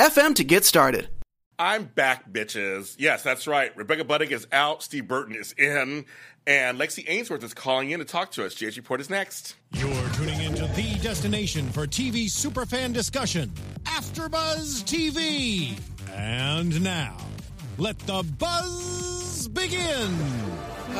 anchor.fm to get started. I'm back, bitches. Yes, that's right. Rebecca Budig is out. Steve Burton is in. And Lexi Ainsworth is calling in to talk to us. GH Report is next. You're tuning into the destination for TV superfan discussion, AfterBuzz TV. And now, let the buzz begin.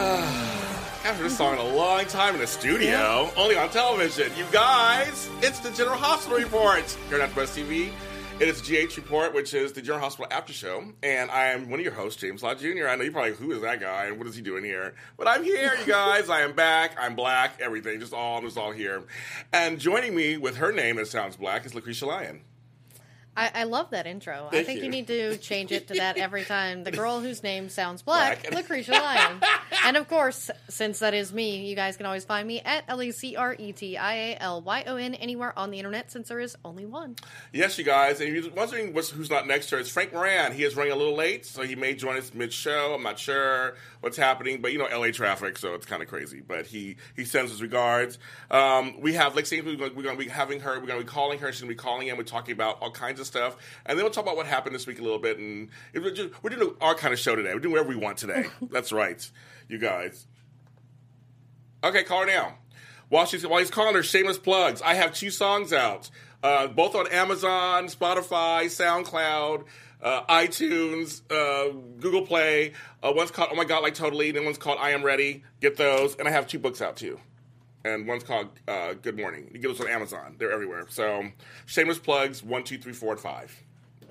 After this song in a long time in the studio, only on television. You guys, it's the General Hospital Report here on AfterBuzz TV. It is GH Report, which is the General Hospital After Show, and I am one of your hosts, James Lott Jr. I know you're probably, who is that guy, and what is he doing here? But I'm here, you guys. I am back. I'm black. Everything, just all, just all here. And joining me with her name that sounds black is Lacretia Lyon. I, I love that intro. I think you. you. need to change it to that every time. The girl whose name sounds black, Black. Lacretia Lyon. and of course, since that is me, you guys can always find me at L E C R E T I A L Y O N anywhere on the internet since there is only one. Yes, you guys. And if you're wondering what's, who's not next to her, it's Frank Moran. He is running a little late, so he may join us mid-show. I'm not sure what's happening, but you know, LA traffic, so it's kind of crazy. But he he sends his regards. Um, we have Lexi. We're going, we're going to be having her. We're going to be calling her. She's going to be calling in. We're talking about all kinds of stuff, and then we'll talk about what happened this week a little bit. And we're, just, we're doing our kind of show today. We're doing whatever we want today. That's right, you guys. Okay, call her now. While she's while he's calling her shameless plugs, I have two songs out, uh, both on Amazon, Spotify, SoundCloud, uh, iTunes, uh, Google Play. Uh, one's called Oh My God, Like Totally, and then one's called I Am Ready. Get those, and I have two books out too. And one's called uh, Good Morning. You get those on Amazon. They're everywhere. So, shameless plugs one, two, three, four, and five.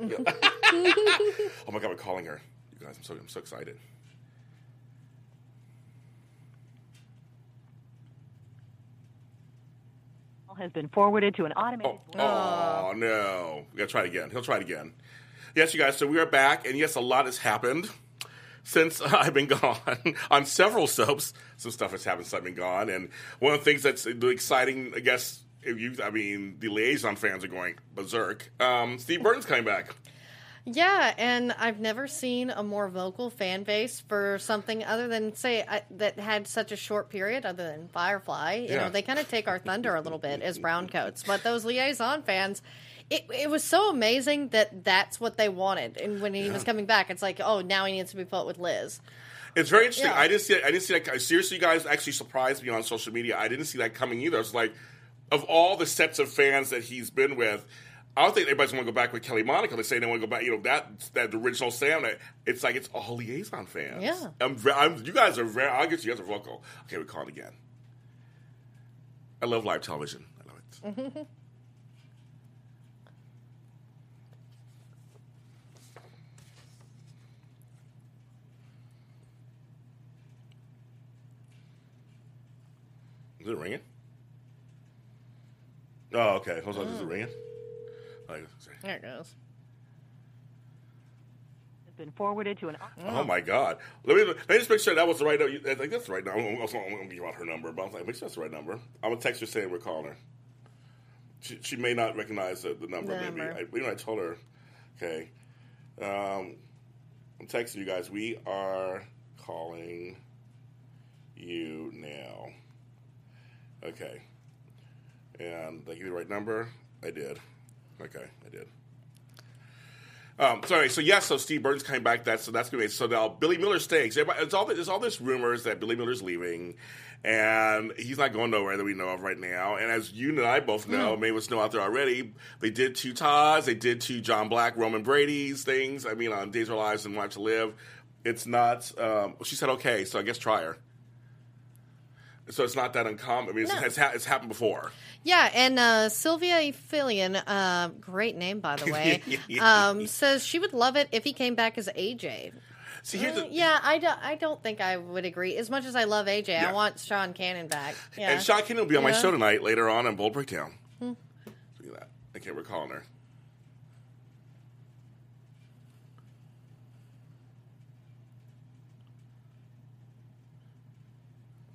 Yeah. oh my God, we're calling her. You guys, I'm so I'm so excited. has been forwarded to an automated. Oh, no. We gotta try it again. He'll try it again. Yes, you guys, so we are back, and yes, a lot has happened since I've been gone on several soaps. Some stuff has happened since I've been gone, and one of the things that's exciting, I guess, if you, I mean, the Liason fans are going berserk. Um, Steve Burton's coming back. Yeah, and I've never seen a more vocal fan base for something other than say I, that had such a short period, other than Firefly. You Yeah. know, they kind of take our thunder a little bit as browncoats, but those Liason fans. It, it was so amazing that that's what they wanted, and when he was coming back, it's like, oh, now he needs to be put with Liz. It's very interesting. Yeah. I didn't see. I didn't see that. Seriously, you guys actually surprised me on social media. I didn't see that coming either. I was like, of all the sets of fans that he's been with, I don't think anybody's going to go back with Kelly Monaco. They say they want to go back. You know that that original Sam. It's like it's all Liason fans. Yeah. I'm, I'm, you guys are very. I guess you guys are vocal. Okay, we're calling again. I love live television. I love it. Is it ringing? Oh, okay. Hold on. Is it ringing? Oh. There it goes. Has been forwarded to an. Oh my God! Let me let me just make sure that was the right number. I think that's the right number. I'm, I'm gonna give out her number, but I was like, make sure that's the right number. I'm gonna text her saying we're calling her. She, she may not recognize the, the number. The maybe number. I, you know, I told her. Okay, um, I'm texting you guys. We are calling you now. Okay, and did I give you the right number? I did. Okay, I did. Um, sorry. So yes, so Steve Burton's coming back. That's so that's gonna be so now Billy Miller stays. It's all there's all this rumors that Billy Miller's leaving, and he's not going nowhere that we know of right now. And as you and I both know, of us know out there already, they did two Todd's, they did two John Black, Roman Brady's things. I mean, on Days of Our Lives and Watch to Live. It's not. Um, she said okay, so I guess try her. So it's not that uncommon. I mean, it's, No. it's, ha- it's happened before. Yeah, and uh, Sylvia Fillion, uh, great name by the way, um, says she would love it if he came back as AJ. See, here's the, yeah, I don't, I don't think I would agree. As much as I love AJ, Yeah. I want Sean Kanan back. Yeah. And Sean Kanan will be on my show tonight later on in Bold Breakdown. Look at that. Okay, we're calling her.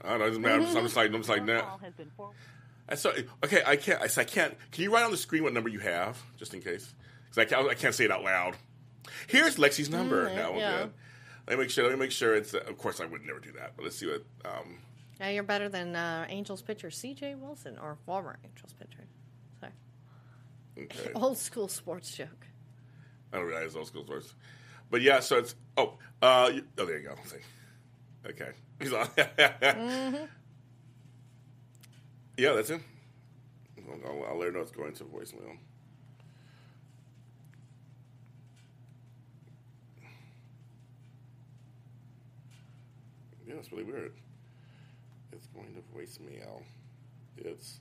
I don't know. It doesn't matter. I'm just, I'm just like, I'm just like, Your nah. call has been forwarded. I saw, okay, I can't. I, I can't. Can you write on the screen what number you have, just in case? Because I can't, I can't say it out loud. Here's Lexi's number. Mm, no, we're yeah. good. Let me make sure. Let me make sure it's. Uh, of course, I would never do that. But let's see what. Um, Yeah, you're better than uh, Angels pitcher C.J. Wilson or former Angels pitcher. Sorry, okay. old school sports joke. I don't realize old school sports, But yeah, so it's. Oh, uh, oh, there you go. Okay. He's on. Yeah, that's it. I'll, I'll, let her know it's going to voicemail. Yeah, it's really weird. It's going to voicemail. It's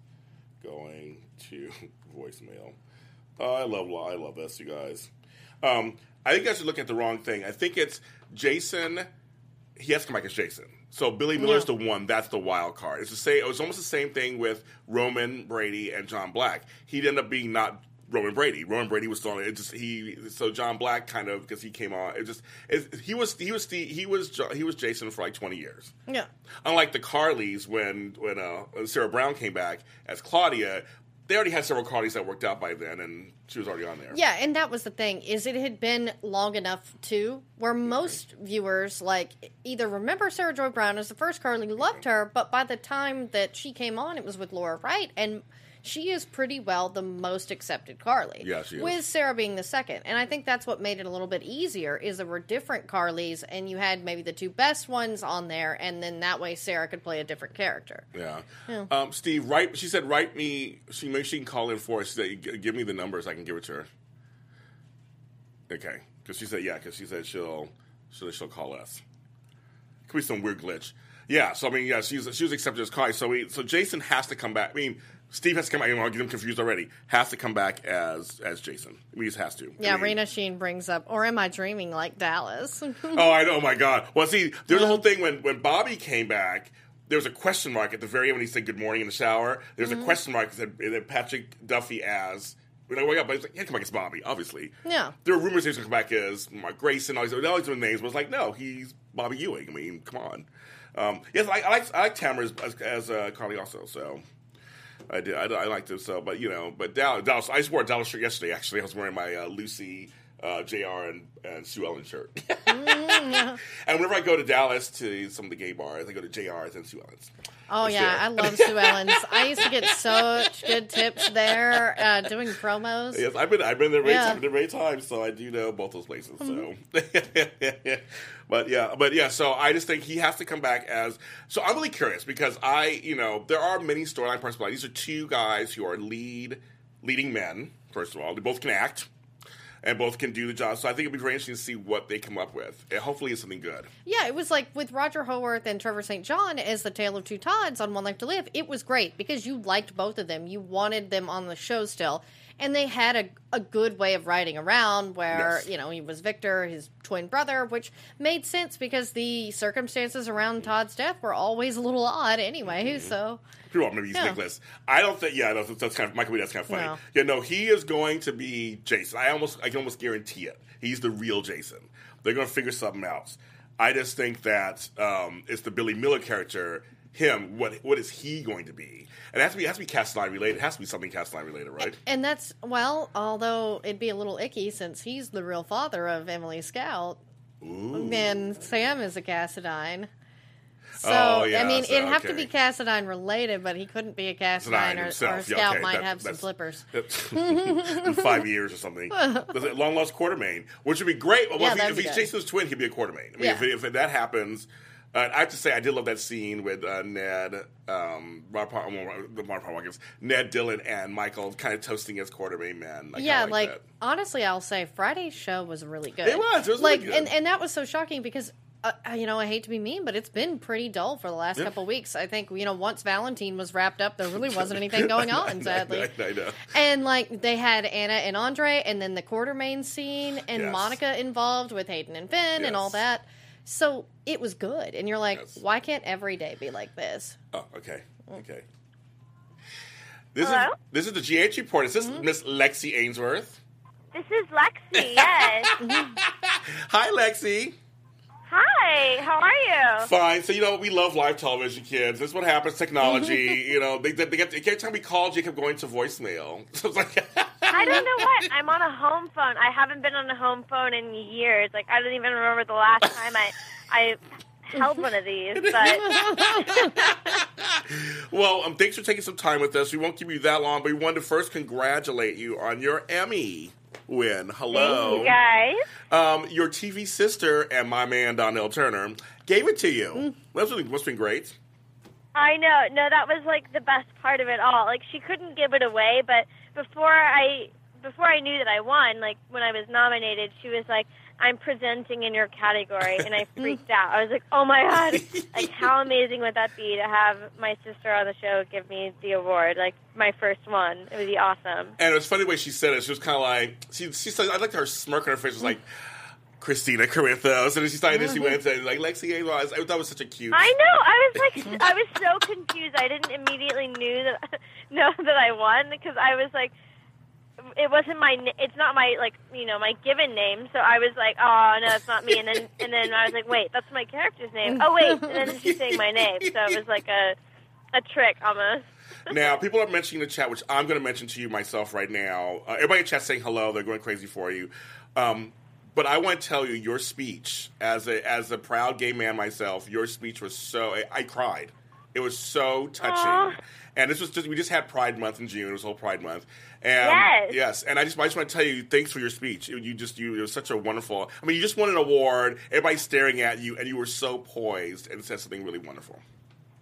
going to voicemail. Oh, I love I love this, you guys. Um, I think you guys are looking at the wrong thing. I think it's Jason. He has to come back as Jason. So Billy Miller's the one. That's the wild card. It's the same. It was almost the same thing with Roman Brady and John Black. He'd end up being not Roman Brady. Roman Brady was still on it. it. Just he. So John Black kind of because he came on. It just it, he was he was the, he was he was Jason for like twenty years. Yeah. Unlike the Carlys, when when uh, when Sarah Brown came back as Claudia, they already had several Carlys that worked out by then, and she was already on there. Yeah, and that was the thing is it had been long enough too, where most viewers like either remember Sarah Joy Brown as the first Carly, loved her, but by the time that she came on, it was with Laura Wright, and she is pretty well the most accepted Carly. Yeah, she is. With Sarah being the second, and I think that's what made it a little bit easier. Is there were different Carlys, and you had maybe the two best ones on there, and then that way Sarah could play a different character. Yeah. Um, Steve, write. She said, write me. She maybe she can call in for us. She said, give me the numbers. I can give it to her. Okay, because she said, yeah, because she said she'll she'll she'll call us. Could be some weird glitch. Yeah. So I mean, yeah, she's she was accepted as Carly. So we so Jason has to come back. I mean. Steve has to come back. I'll get him confused already. Has to come back as as Jason. I mean, he just has to. Yeah, I mean, Rena Sheen brings up, or am I dreaming like Dallas? Oh, I know. Oh my God. Well, see, there's a whole thing when when Bobby came back. There was a question mark at the very end when he said good morning in the shower. There's Mm-hmm. a question mark that said that Patrick Duffy as. We're like, wake up, but he's like, yeah, come back as Bobby, obviously. Yeah. There were rumors he was going to come back as Mark Grayson, all these, all these names, but it's like, no, he's Bobby Ewing. I mean, come on. Um, yes, I, I like I like Tamara as, as, as uh, Carly also, so. I did. I, I liked it so, but you know, but Dallas. Dallas I just wore a Dallas shirt yesterday. Actually, I was wearing my uh, Lucy, uh, Jr. and, and Sue Ellen shirt. and whenever I go to Dallas to some of the gay bars, I go to JR's and Sue Ellen's. Oh yeah, it. I love Sue Ellen's. I used to get such good tips there uh, doing promos. Yes, I've been I've been there many, Yeah. times, there many times, so I do know both those places. Mm-hmm. So, but yeah, but yeah, so I just think he has to come back as. So I'm really curious because I, you know, there are many storyline personalities. These are two guys who are lead leading men. First of all, they both can act. And both can do the job, so I think it'll be very interesting to see what they come up with. And hopefully, it's something good. Yeah, it was like with Roger Howarth and Trevor St. John as the Tale of Two Todds on One Life to Live. It was great because you liked both of them. You wanted them on the show still. And they had a, a good way of riding around where, Yes. you know, he was Victor, his twin brother, which made sense because the circumstances around Todd's death were always a little odd anyway. Mm-hmm. So, People, maybe he's Yeah. Nicholas. I don't think. Yeah, that's, that's kind of Michael. That's kind of funny. No. Yeah, no, he is going to be Jason. I almost, I can almost guarantee it. He's the real Jason. They're going to figure something else. I just think that um, it's the Billy Miller character. Him, what what is he going to be? And it has to be it has to be Cassadine related. It has to be something Cassadine related, right? and that's, well, although it'd be a little icky since he's the real father of Emily Scout. Ooh. And Sam is a Cassadine. So Oh, yeah, I mean, so, it'd have to be Cassadine related, but he couldn't be a Cassadine, or, or himself. Yeah, Scout okay, might that- have some in five years or something. Long lost Quartermaine, which would be great. Well, Yeah, if, he, if he's good. Jason's twin, he'd be a Quartermaine. I mean, if, if that happens, uh, I have to say I did love that scene with uh, Ned, um, Mark, Paul- well, the Mark Paul Watkins, Ned Dillon, and Michael kind of toasting as Quartermaine man. I yeah, like, like that. honestly, I'll say Friday's show was really good. It was, it was like, really good. and and that was so shocking because. Uh, you know, I hate to be mean, but it's been pretty dull for the last Yeah. couple weeks. I think you know, once Valentine was wrapped up, there really wasn't anything going on. Sadly, I, I know. And like they had Anna and Andre, and then the Quartermaine scene, and Yes. Monica involved with Hayden and Finn, and all that. So it was good, and you're like, Yes. why can't every day be like this? Oh, okay, okay. This Hello? is this is the GH report. Is this Mm-hmm. Miss Lexi Ainsworth? This is Lexi, yes. Hi, Lexi. Hi, how are you? Fine. So you know we love live television, kids. That's what happens. Technology. you know, they they, they get every time we called, you kept going to voicemail. So it's like. I don't know what. I'm on a home phone. I haven't been on a home phone in years. Like I don't even remember the last time I I held one of these. But well, um, thanks for taking some time with us. We won't keep you that long, but we wanted to first congratulate you on your Emmy win. Hello. thank you guys. Um, your TV sister and my man Donnell Turner gave it to you. That's really, what's been great. I know. No, that was like the best part of it all. Like she couldn't give it away, but before I before I knew that I won, like when I was nominated, she was like, "I'm presenting in your category," and I freaked out. I was like, "Oh my god! Like how amazing would that be to have my sister on the show give me the award, like my first one? It would be awesome." And it was funny the way she said it. She was kind of like she she said I liked her smirk on her face. Was like Kristina Corinthos, and then she started. Then she mm-hmm. went to like Lexi Ava. I thought that was such a cute. I know. I was like, I was so confused. I didn't immediately knew that know that I won because I was like, it wasn't my. It's not my like you know my given name. So I was like, oh no, it's not me. And then and then I was like, wait, that's my character's name. Oh wait, and then she's saying my name. So it was like a a trick almost. now, people are mentioning in the chat, which I'm going to mention to you myself right now. Uh, everybody in chat saying hello. They're going crazy for you. Um, but I want to tell you, your speech as a as a proud gay man myself, your speech was so I, I cried. It was so touching. Aw. And this was just we just had Pride Month in June. It was whole Pride Month. And Yes. yes, and I just I just want to tell you thanks for your speech. You just you it was such a wonderful. I mean, you just won an award. Everybody's staring at you, and you were so poised and said something really wonderful.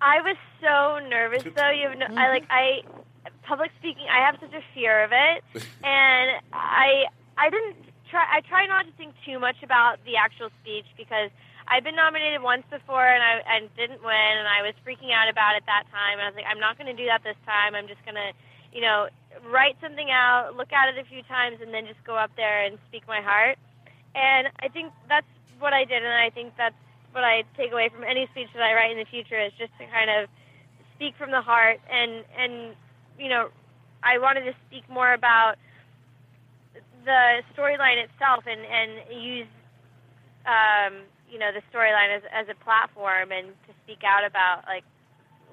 I was so nervous though. You have no, I like I public speaking. I have such a fear of it, and I I didn't try. I try not to think too much about the actual speech because I've been nominated once before and I and didn't win, and I was freaking out about it that time. And I was like, I'm not going to do that this time. I'm just going to, you know, write something out, look at it a few times, and then just go up there and speak my heart. And I think that's what I did, and I think that's what I take away from any speech that I write in the future is just to kind of speak from the heart and and you know I wanted to speak more about the storyline itself and and use um, you know the storyline as as a platform and to speak out about like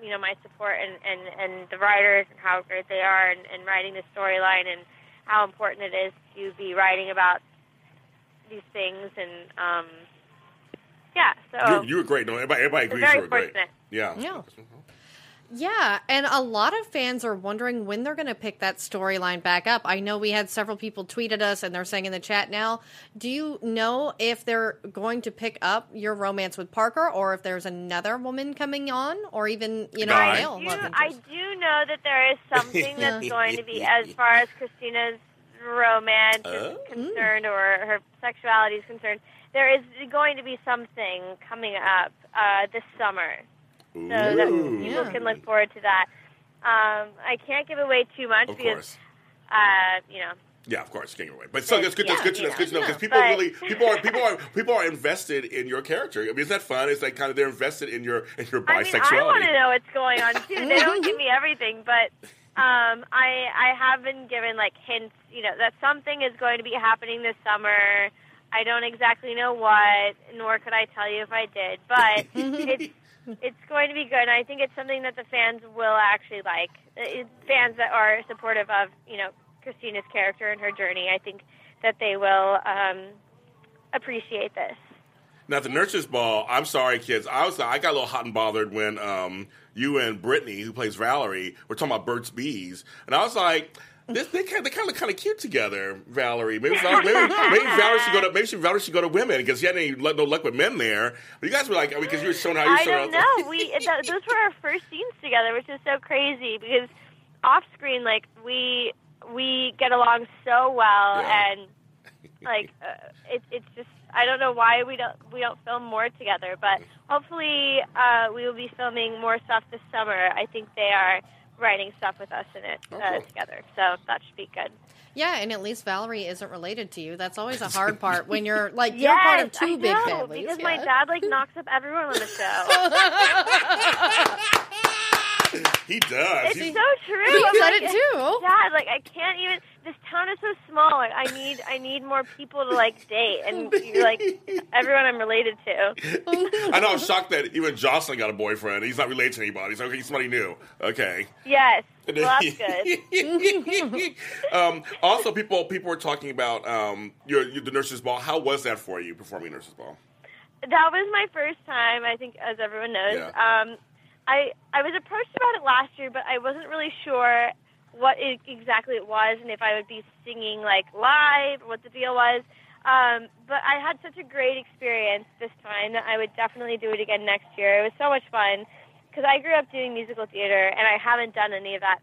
you know my support and and and the writers and how great they are and, and writing the storyline and how important it is to be writing about these things and um yeah so you, you were great. No, everybody, everybody agrees very you were great. Yeah. Yeah. Yeah, and a lot of fans are wondering when they're going to pick that storyline back up. I know we had several people tweet at us and they're saying in the chat now, do you know if they're going to pick up your romance with Parker or if there's another woman coming on or even, you know, Guy. a male do, I do know that there is something that's going to be as far as Kristina's romance is Oh. concerned or her sexuality is concerned. There is going to be something coming up uh, this summer, so that Ooh. people Yeah. can look forward to that. Um, I can't give away too much Of because course. uh, you know Yeah, of course, can't away. But so it's good. It's Yeah, good to know. It's good to know because people but- really people are people are people are invested in your character. I mean, isn't that fun? It's like kind of they're invested in your in your I mean, I bisexuality. want to know what's going on too. They don't give me everything, but um, I I have been given like hints, you know, that something is going to be happening this summer. I don't exactly know what, nor could I tell you if I did, but it's it's going to be good. And I think it's something that the fans will actually like. Uh, Fans that are supportive of, you know, Kristina's character and her journey. I think that they will um, appreciate this. Now, the nurses ball. I'm sorry, kids. I was I got a little hot and bothered when um, you and Brytni, who plays Valerie, were talking about Burt's Bees, and I was like. This, they kind they kind of kind of cute together, Valerie. Maybe Valerie, maybe, maybe Valerie should go to maybe she, Valerie should go to women because she had any no luck with men there. But you guys were like, because you were showing how you I don't know. We th- those were our first scenes together, which is so crazy because off screen, like we we get along so well, Yeah. and like uh, it, it's just I don't know why we don't we don't film more together, but hopefully uh, we will be filming more stuff this summer. I think they are writing stuff with us in it uh, cool. together, so that should be good. Yeah, and at least Valerie isn't related to you. That's always a hard part when you're like you're part of two I big know, families. because yeah. my dad like knocks up everyone on the show. He does. It's He's- so true. He I'm said like, it too. Dad, like I can't even. This town is so small. Like, I need I need more people to like date, and you're like everyone I'm related to. I know. I'm shocked that even Josslyn got a boyfriend. He's not related to anybody. So okay, he's somebody new. Okay. Yes, well, that's good. um, also, people people were talking about um, your, your the nurses ball. How was that for you performing nurses ball? That was my first time. I think, as everyone knows. Yeah. Um, I I was approached about it last year, but I wasn't really sure what it, exactly it was and if I would be singing like live, what the deal was. Um, but I had such a great experience this time that I would definitely do it again next year. It was so much fun because I grew up doing musical theater and I haven't done any of that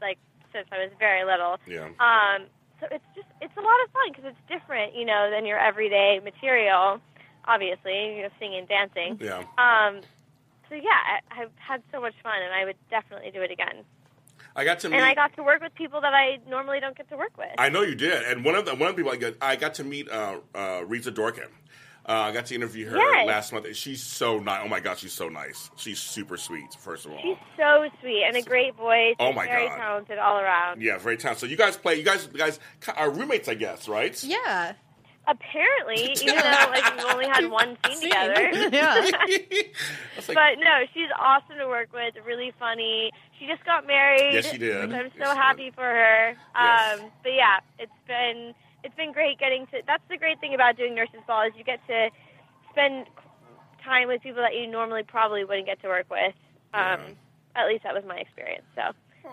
like since I was very little. Yeah. Um, so it's just it's a lot of fun because it's different, you know, than your everyday material. Obviously, you know, singing, and dancing. Yeah. Um, so yeah, I, I've had so much fun, and I would definitely do it again. I got to meet. And I got to work with people that I normally don't get to work with. I know you did, and one of the one of the people I got, I got to meet uh, uh, Rita Dorkin. Uh, I got to interview her Yes. last month. She's so nice. Oh my god, she's so nice. She's super sweet. First of all, She's so sweet and a great voice. Oh my very God. talented all around. yeah, very talented. So you guys play. You guys, you guys are roommates, I guess, right? Yeah. Apparently, even though like we've only had one scene Scene. together. Yeah. Like, But no, she's awesome to work with. Really funny. She just got married. Yes, she did. which I'm Yes, so she happy for her. Yes. Um, but yeah, it's been it's been great getting to. That's the great thing about doing nurses ball is you get to spend time with people that you normally probably wouldn't get to work with. Um, At least that was my experience. So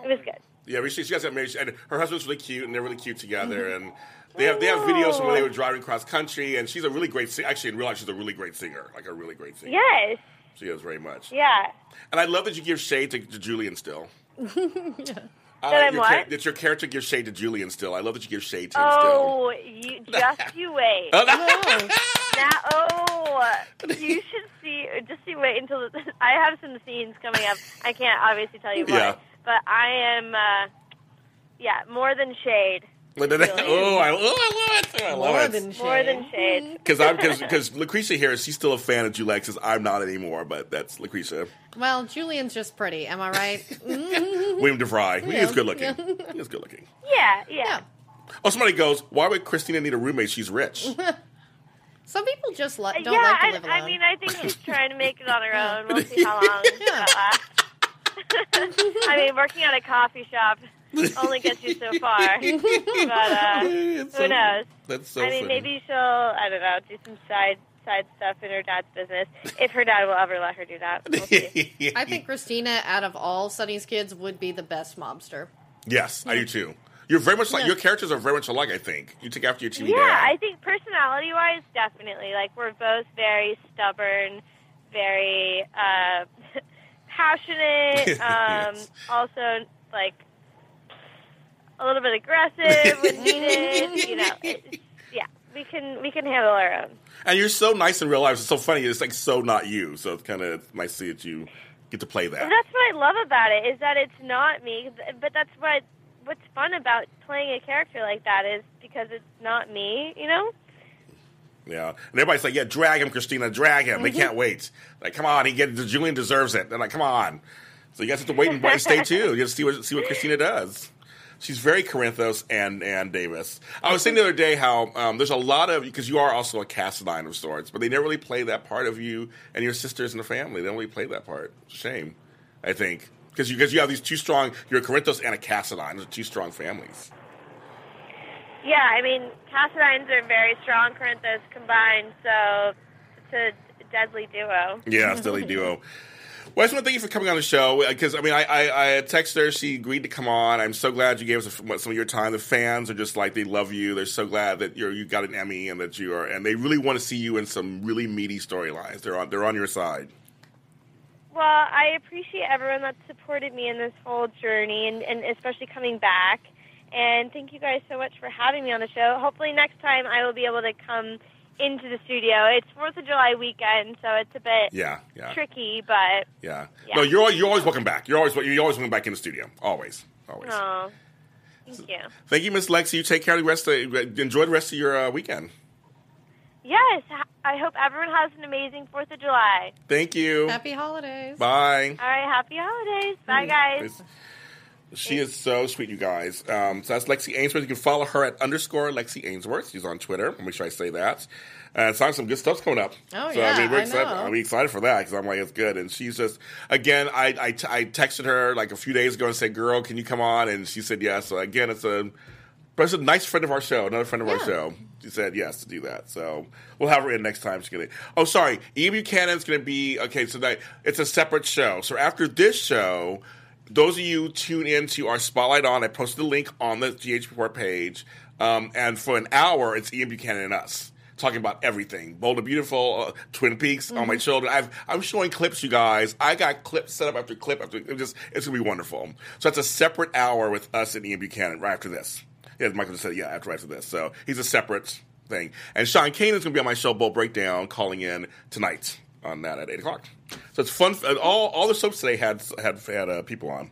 it was good. yeah, we- she, she guys got married, and her husband's really cute, and they're really cute together, Mm-hmm. and. They have, they have videos from when they were driving cross country, and she's a really great singer. Actually, in real life, she's a really great singer, like a really great singer. Yes. She is very much. Yeah. And I love that you give shade to, to Julian still. I That I'm your what? that your character gives shade to Julian still. I love that you give shade to him Oh, you just you wait. still. Oh, Now, oh, you should see. Just you wait until the, I have some scenes coming up. I can't obviously tell you what, Yeah. but I am. Uh, yeah, more than shade. oh, I, oh, I love it. I love More it. than More than shade. Because I'm because Lacretia here, she's still a fan of Julex. Says I'm not anymore, but that's Lacretia. Well, Julian's just pretty. Am I right? William DeVry, he is good looking. He is good looking. Yeah, yeah. yeah. Oh, somebody goes, why would Kristina need a roommate? She's rich. Some people just li- don't yeah, like to I, live alone. I mean, I think she's trying to make it on her own. We'll see how long that lasts. I mean, working at a coffee shop only gets you so far. But uh, who so- knows? That's so I mean, funny. maybe she'll, I don't know, do some side side stuff in her dad's business. If her dad will ever let her do that. We'll see. I think Kristina, out of all Sonny's kids, would be the best mobster. yes, I do too. You're very much like Yeah. your characters are very much alike. I think you take after your TV yeah, dad. I think personality wise, definitely. Like, we're both very stubborn, very uh, passionate, um, Yes. also, like, a little bit aggressive when needed. you know, yeah, we can we can handle our own. And you're so nice in real life. It's so funny. It's like so not you. So it's kind of nice to see that you get to play Well, that. that's what I love about it is that it's not me, but that's what what's fun about playing a character like that is because it's not me, you know. Yeah. And everybody's like, yeah, drag him, Kristina, drag him. They mm-hmm. can't wait. Like, come on, he get Julian deserves it. They're like, come on. So you guys have to wait and, and stay tuned. You have to see what see what Kristina does. She's very Corinthos and and Davis. I was saying the other day how um, there's a lot of because you are also a Cassadine of sorts, but they never really play that part of you and your sisters in the family. They don't really play that part. It's a shame, I think, because you because you have these two strong. You're a Corinthos and a Cassadine. Those are two strong families. Yeah, I mean, Cassadines are very strong, Corinthos combined, so it's a deadly duo. Yeah, deadly Duo. Well, I just want to thank you for coming on the show because I mean, I, I, I texted her. She agreed to come on. I'm so glad you gave us some of your time. The fans are just like they love you. They're so glad that you're you got an Emmy and that you are, and they really want to see you in some really meaty storylines. They're on they're on your side. Well, I appreciate everyone that supported me in this whole journey, and, and especially coming back. And thank you guys so much for having me on the show. Hopefully, next time I will be able to come into the studio. It's Fourth of July weekend, so it's a bit Yeah, yeah, tricky, but yeah. Yeah. No, you're you're always welcome back. You're always you're always welcome back in the studio. Always, always. oh, thank you. Thank you, Miss Lexi. You take care of the rest. Of, enjoy the rest of your uh, weekend. Yes, I hope everyone has an amazing Fourth of July. Thank you. Happy holidays. Bye. All right, happy holidays. Bye, guys. Please. She is so sweet, you guys. Um, so that's Lexi Ainsworth. You can follow her at underscore Lexi Ainsworth. She's on Twitter. I'll make sure I say that. And it's some good stuff's coming up. Oh, so, yeah, I mean, we're I excited. know. I'm excited for that because I'm like, it's good. And she's just, again, I, I, t- I texted her like a few days ago and said, girl, can you come on? And she said yes. So again, it's a, but it's a nice friend of our show, another friend of our show. She said yes to do that. So we'll have her in next time. She's gonna. Oh, sorry. Ian Buchanan's gonna be okay. So that it's a separate show. So after this show, those of you tune in to our spotlight on. I posted the link on the GH report page. Um, and for an hour, it's Ian Buchanan and us talking about everything. Bold and Beautiful, uh, Twin Peaks, All My Children. I've, I'm showing clips, you guys. I got clips set up after clip after. It just it's gonna be wonderful. So it's a separate hour with us and Ian Buchanan right after this. Yeah, Michael just said yeah after after this. So he's a separate thing. And Sean Kanan is gonna be on my show Bold Breakdown, calling in tonight on that at eight o'clock. So it's fun. All all the soaps today had had had uh, people on.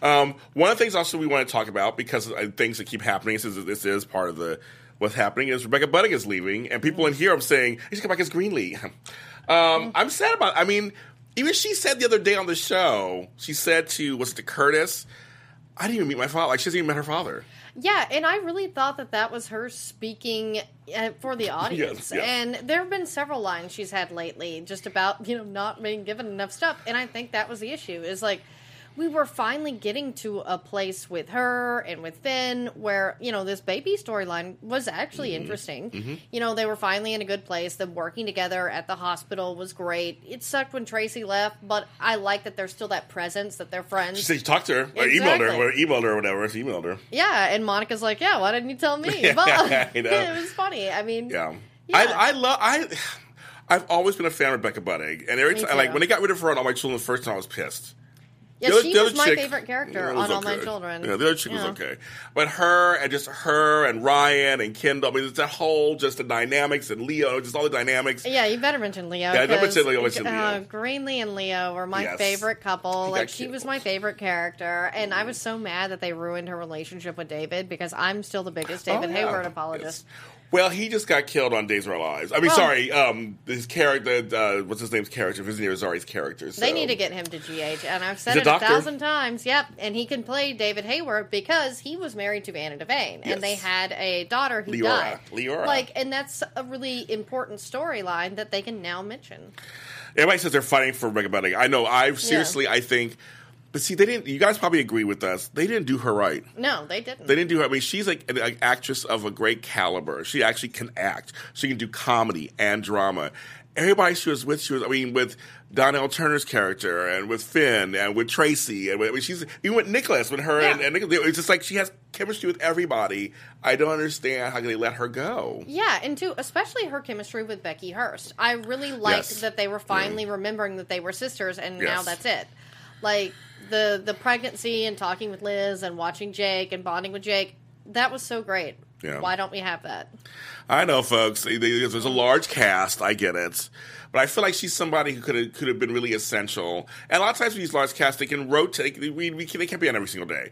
Um, one of the things also we want to talk about because of things that keep happening. Is this is part of the what's happening is Rebecca Budig is leaving, and people in here are saying he's come back as Greenlee. Um, I'm sad about. I mean, even she said the other day on the show, she said to was it to Curtis, I didn't even meet my father. Like she hasn't even met her father. Yeah, and I really thought that that was her speaking uh, for the audience. yes. And there have been several lines she's had lately just about, you know, not being given enough stuff. And I think that was the issue is like we were finally getting to a place with her and with Finn where, you know, this baby storyline was actually Mm-hmm. interesting. You know, they were finally in a good place. Them working together at the hospital was great. It sucked when Tracy left, but I like that there's still that presence, that they're friends. She talked to her, or emailed her, or emailed her, or whatever. She emailed her. Yeah, and Monica's like, "Yeah, why didn't you tell me?" But it was funny. I mean, Yeah. Yeah. I, I love I. I've always been a fan of Rebecca Budig, and every time, like when they got rid of her on All My Children the first time, I was pissed. Yeah, other- she was my chick- favorite character on was All My. Children. Yeah, the other chick Yeah. was okay, but her and just her and Ryan and Kendall. I mean, it's that whole just the dynamics and Leo, just all the dynamics. Yeah, you better mention Leo. Yeah, I 'cause, mention Leo, Uh. Greenlee and Leo were my Yes. favorite couple. Like she was my favorite character, and I was so mad that they ruined her relationship with David because I'm still the biggest David Oh, yeah. Hayward apologist. Yes. Well, he just got killed on Days of Our Lives. I mean, Well- sorry, um, his character, uh, what's his name's character? Vincent Irizarry's character. So. They need to get him to GH, and I've said He's it a a, thousand times. Yep, and he can play David Hayward because he was married to Anna Devane, Yes. and they had a daughter who Leora. died. Leora. Like, and that's a really important storyline that they can now mention. Everybody says they're fighting for Budig. I know. I seriously, I think, but see, they didn't. You guys probably agree with us. They didn't do her right. No, they didn't. They didn't do her. I mean, she's like an, an actress of a great caliber. She actually can act. She can do comedy and drama. Everybody she was with, she was. I mean, with Donnell Turner's character, and with Finn, and with Tracy, and with, I mean, she's even with Nicholas, with her, and, Yeah. and Nicholas. It's just like she has chemistry with everybody. I don't understand how they let her go. Yeah, and too, especially her chemistry with Becky Herbst. I really liked Yes. that they were finally mm. remembering that they were sisters, and now that's it. Like the the pregnancy and talking with Liz and watching Jake and bonding with Jake. That was so great. Yeah. Why don't we have that? I know, folks. There's a large cast. I get it, but I feel like she's somebody who could have could have been really essential. And a lot of times with these large casts, they can rotate. We, we can, they can't be on every single day.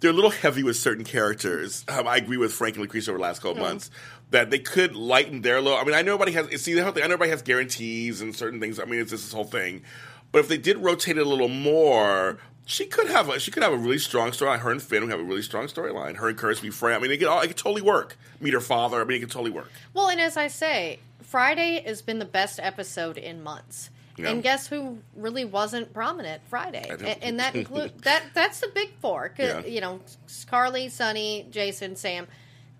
They're a little heavy with certain characters. Um, I agree with Frank and Lacretia over the last couple months that they could lighten their load. I mean, I know everybody has. See, the whole thing. I know everybody has guarantees and certain things. I mean, it's just this whole thing. But if they did rotate it a little more, she could have a she could have a really strong storyline. Her and Finn would have a really strong storyline. Her and Curtis be friends. I mean, it could all it could totally work. Meet her father. I mean, it could totally work. Well, and as I say, Friday has been the best episode in months. Yeah. And guess who really wasn't prominent Friday? And, and that include that that's the big four. Yeah. You know, Carly, Sonny, Jason, Sam.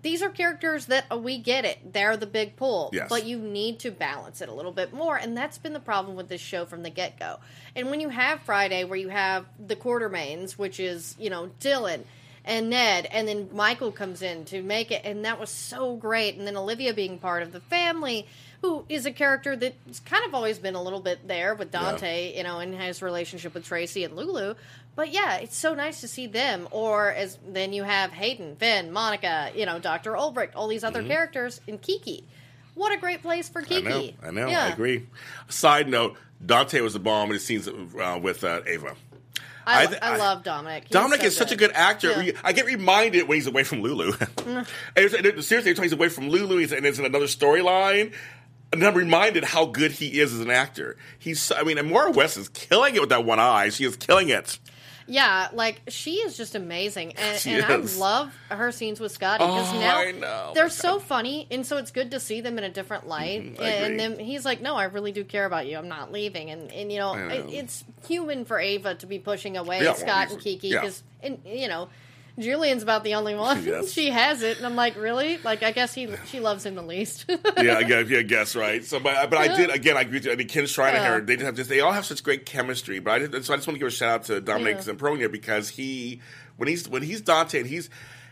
These are characters that uh, we get it. They're the big pull. Yes. But you need to balance it a little bit more, and that's been the problem with this show from the get go. And when you have Friday, where you have the Quartermaines, which is you know Dylan and Ned, and then Michael comes in to make it, and that was so great. And then Olivia being part of the family, who is a character that's kind of always been a little bit there with Dante, you know, in his relationship with Tracy and Lulu. But yeah, it's so nice to see them. Or as then you have Hayden, Finn, Monica, you know, Doctor Obrecht, all these other characters, and Kiki. What a great place for Mm-hmm. I Kiki! know. I know. I agree. Side note: Dante was the bomb in the scenes uh, with uh, Ava. I, I th- I- love Dominic. He's Dominic so is such a good actor. Yeah. I get reminded when he's away from Lulu. and seriously, when he's away from Lulu, he's, and it's in another storyline. And I'm reminded how good he is as an actor. He's, I mean, and Maura West is killing it with that one eye. She is killing it. Yeah, like she is just amazing, and, and. I love her scenes with Scotty because Oh, now they're so funny, and so it's good to see them in a different light. Mhm, I and agree. then he's like, "No, I really do care about you. I'm not leaving." And and you know, know. it, it's human for Ava to be pushing away Yeah, well, Scott and he's- Kiki yeah. because, and you know. Julian's about the only one. Yes. she has it, and I'm like, really? Like, I guess he she loves him the least. yeah, I guess, yeah, I guess right. So, but but I did again. I agree. With you. I mean, Kin Shriner, Yeah. they just have just they all have such great chemistry. But I just, so I just want to give a shout out to Dominic Yeah. Zamprogna because he when he's when he's Dante and he's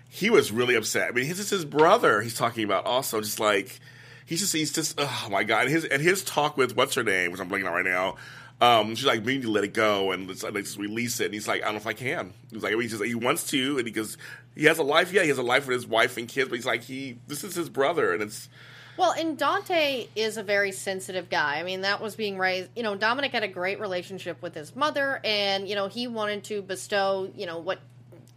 he was really upset. I mean, his is his brother. He's talking about also just like he's just he's just oh my god. And his and his talk with what's her name, which I'm blanking out right now. Um, she's like, we need to let it go and let's, let's release it. And he's like, I don't know if I can. He's like, he just he wants to, and he goes, he has a life. Yeah, he has a life with his wife and kids, but he's like, he this is his brother, and it's Well, and Dante is a very sensitive guy. I mean, that was being raised. You know, Dominic had a great relationship with his mother, and you know, he wanted to bestow, you know, what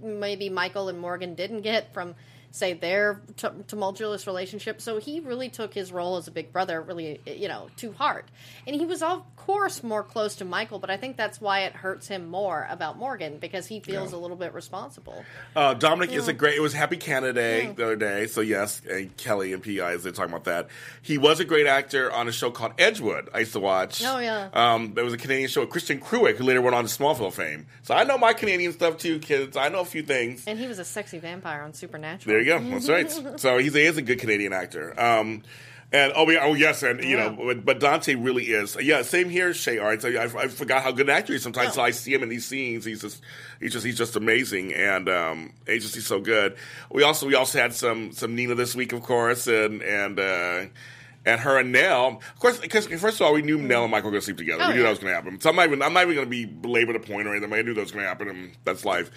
maybe Michael and Morgan didn't get from, say, their t- tumultuous relationship. So he really took his role as a big brother really, you know, to heart. And he was, of course, more close to Michael, but I think that's why it hurts him more about Morgan because he feels a little bit responsible. Uh, Dominic is a great. It was Happy Canada Day the other day, so yes, and Kelly and PI they're talking about that. He was a great actor on a show called Edgemont. I used to watch. Oh, yeah. Um, there was a Canadian show with Kristin Kreuk who later went on to Smallville fame. So I know my Canadian stuff too, kids. I know a few things. And he was a sexy vampire on Supernatural. There you go. That's right. So he's, he is a good Canadian actor. Um, and oh, yeah, oh yes, and you Yeah. know, but, Dante really is. Yeah, same here, Shay Arts. I, I, I forgot how good an actor he is sometimes. So I see him in these scenes. He's just, he's just, he's just amazing, and um, he's so good. We also, we also had some, some Nina this week, of course, and and. Uh, and her and Nell, of course, because first of all, we knew Nell and Michael were going to sleep together. Oh, we knew yeah. that was going to happen. So I'm not even, I'm not even going to be belabor the point or anything. I knew that was going to happen, and that's life.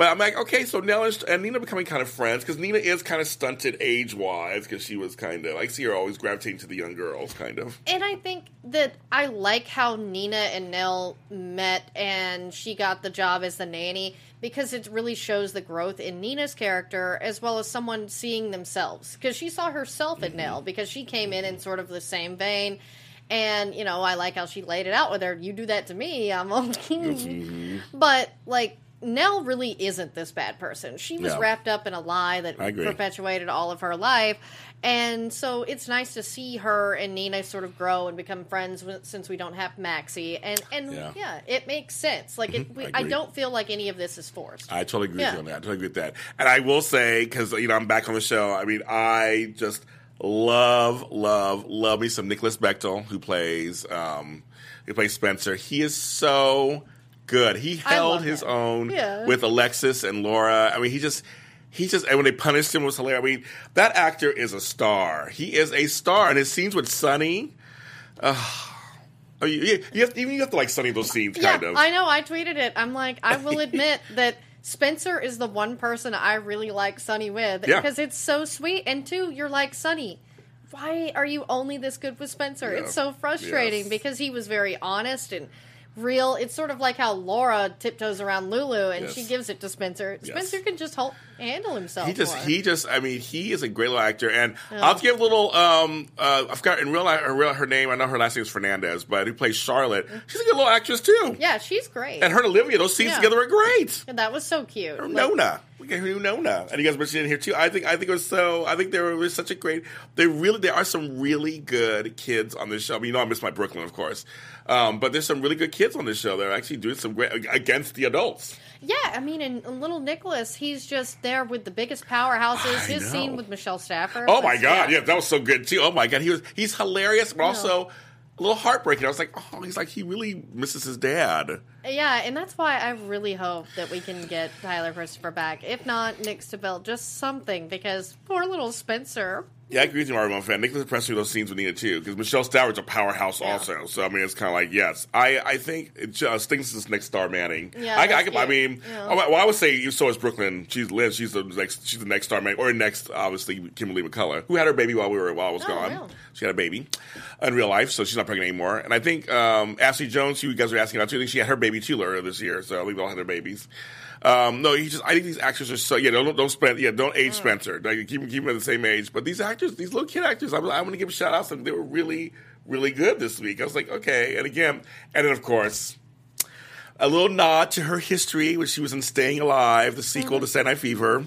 But I'm like, okay, so Nell and, and Nina becoming kind of friends because Nina is kind of stunted age wise because she was kind of, I see her always gravitating to the young girls, kind of. And I think that I like how Nina and Nell met and she got the job as the nanny because it really shows the growth in Nina's character as well as someone seeing themselves. Because she saw herself in mm-hmm. Nell because she came in in sort of the same vein. And, you know, I like how she laid it out with her. You do that to me, I'm okay. Mm-hmm. But, like, Nell really isn't this bad person. She was Yeah. wrapped up in a lie that perpetuated all of her life. And so it's nice to see her and Nina sort of grow and become friends with, since we don't have Maxie. And and Yeah. yeah, it makes sense. Like it, we, I I, don't feel like any of this is forced. I totally agree Yeah. with you on that. I totally agree with that. And I will say, because, you know, I'm back on the show, I mean, I just love, love, love me some Nicholas Bechtel, who plays, um, who plays Spencer. He is so good. He held his him. own Yeah. with Alexis and Laura. I mean, he just, he just, and when they punished him, it was hilarious. I mean, that actor is a star. He is a star. And his scenes with Sonny, Oh, you, you, you have, even you have to like Sonny those scenes, yeah, kind of. I know. I tweeted it. I'm like, I will admit that Spencer is the one person I really like Sonny with Yeah. because it's so sweet. And two, you're like Sonny. Why are you only this good with Spencer? Yeah. It's so frustrating Yes. because he was very honest and real. It's sort of like how Laura tiptoes around Lulu and Yes. she gives it to Spencer. Yes. Spencer can just hold, handle himself. He just, more. he just, I mean, he is a great little actor, and I'll give a little. Um, uh, I forgot in real life, her, real- her name. I know her last name is Fernandez, but who plays Charlotte? She's a good little actress too. yeah, she's great. And her and Olivia, those scenes Yeah. together are great. And that was so cute. Or Like, Nona, we got who Nona, and you guys mentioned it here too. I think, I think it was so. I think there was such a great. They really, there are some really good kids on this show. I mean, you know, I miss my Brooklyn, of course, um, but there's some really good kids on this show. They're actually doing some great against the adults. Yeah, I mean, and Little Nicholas, he's just there with the biggest powerhouses. I His know. scene with Michelle Stafford. Oh my god, yeah. that was so good too. Oh my god, he was he's hilarious, but also a little heartbreaking. I was like, oh, he's like he really misses his dad. Yeah, and that's why I really hope that we can get Tyler Christopher back. If not, Nick Stabile, just something, because poor little Spencer. Yeah, I agree with you, Mario fan. Nicholas Presley those scenes with Nina too, because Michelle Stafford's a powerhouse also. So I mean, it's kind of like yes, I I think it just thinks this next star Manning. Yeah, I, I, could- I mean, Yeah. oh, well, I would say so is Brooklyn. She's Liz. She's the next. She's the next star Manning, or next obviously Kimberly McCullough, who had her baby while we were while I was Oh, gone. She had a baby in real life, so she's not pregnant anymore. And I think um, Ashley Jones, who you guys were asking about too, I think she had her baby too earlier this year. So I think they all had their babies. Um, no, he just I think these actors are so yeah don't don't spend yeah don't age Spencer like, keep keep them at the same age. But these actors, these little kid actors, I'm, I'm going to give a shout out to them. They were really really good this week. I was like okay, and again, and then of course. a little nod to her history when she was in Staying Alive, the sequel to Saturday Night Fever.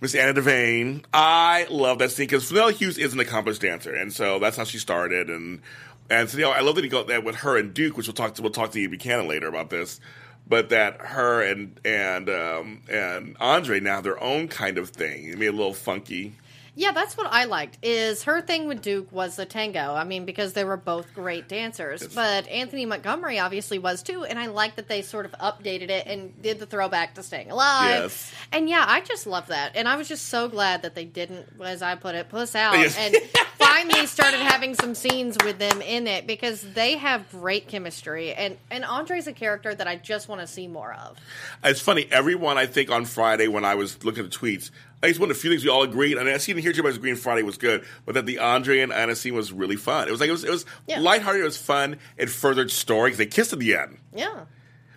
Miss Anna Devane. I love that scene because Finola Hughes is an accomplished dancer, and so that's how she started. And and so you know, I love that he got that with her and Duke, which we'll talk to we'll talk to Ian Buchanan later about this. But that her and and um, and Andre now have their own kind of thing. It made a little funky. Yeah, that's what I liked. Is her thing with Duke was the tango. I mean, because they were both great dancers. Yes. But Anthony Montgomery obviously was too, and I like that they sort of updated it and did the throwback to Staying Alive. Yes. And yeah, I just love that. And I was just so glad that they didn't, as I put it, puss out Yes. and finally started having some scenes with them in it because they have great chemistry. And and Andre's a character that I just want to see more of. It's funny. Everyone, I think, on Friday when I was looking at the tweets, I think one of the few things we all agreed, on and I see here everybody's agreeing Friday was good, but that the Andre and Anna scene was really fun. It was like it was it was Yeah. lighthearted. It was fun. It furthered story because they kissed at the end. Yeah.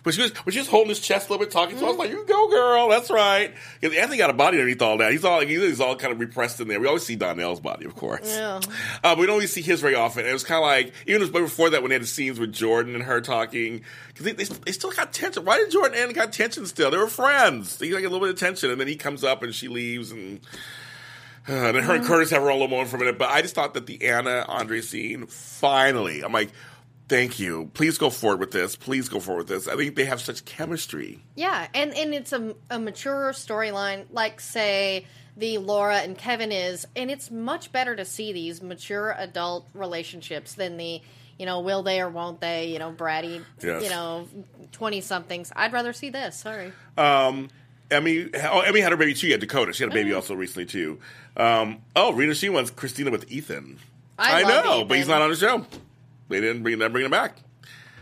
But she was when she was holding his chest a little bit, talking. So I was like, "You go, girl. That's right." Because Anthony got a body underneath all that. He's all he's all kind of repressed in there. We always see Donnell's body, of course. Yeah. Uh, we don't always see his very often. And it was kind of like even before that when they had the scenes with Jordan and her talking because they, they, they still got tension. Why did Jordan and Anna got tension still? They were friends. They got a little bit of tension, and then he comes up and she leaves and. Uh, and then her and Curtis have her own little moment for a minute, but I just thought that the Anna Andre scene finally, I'm like, thank you. Please go forward with this. Please go forward with this. I think they have such chemistry. Yeah, and and it's a, a mature storyline, like say the Laura and Kevin is, and it's much better to see these mature adult relationships than the you know will they or won't they you know bratty Yes. you know twenty somethings. I'd rather see this. Sorry. Um, Emmy, oh, Emmy had her baby too. Yeah, Dakota. She had a baby also recently too. Um, oh, Rena, she wants Kristina with Ethan. I love know, but he's not on the show. They didn't bring them, bring him back.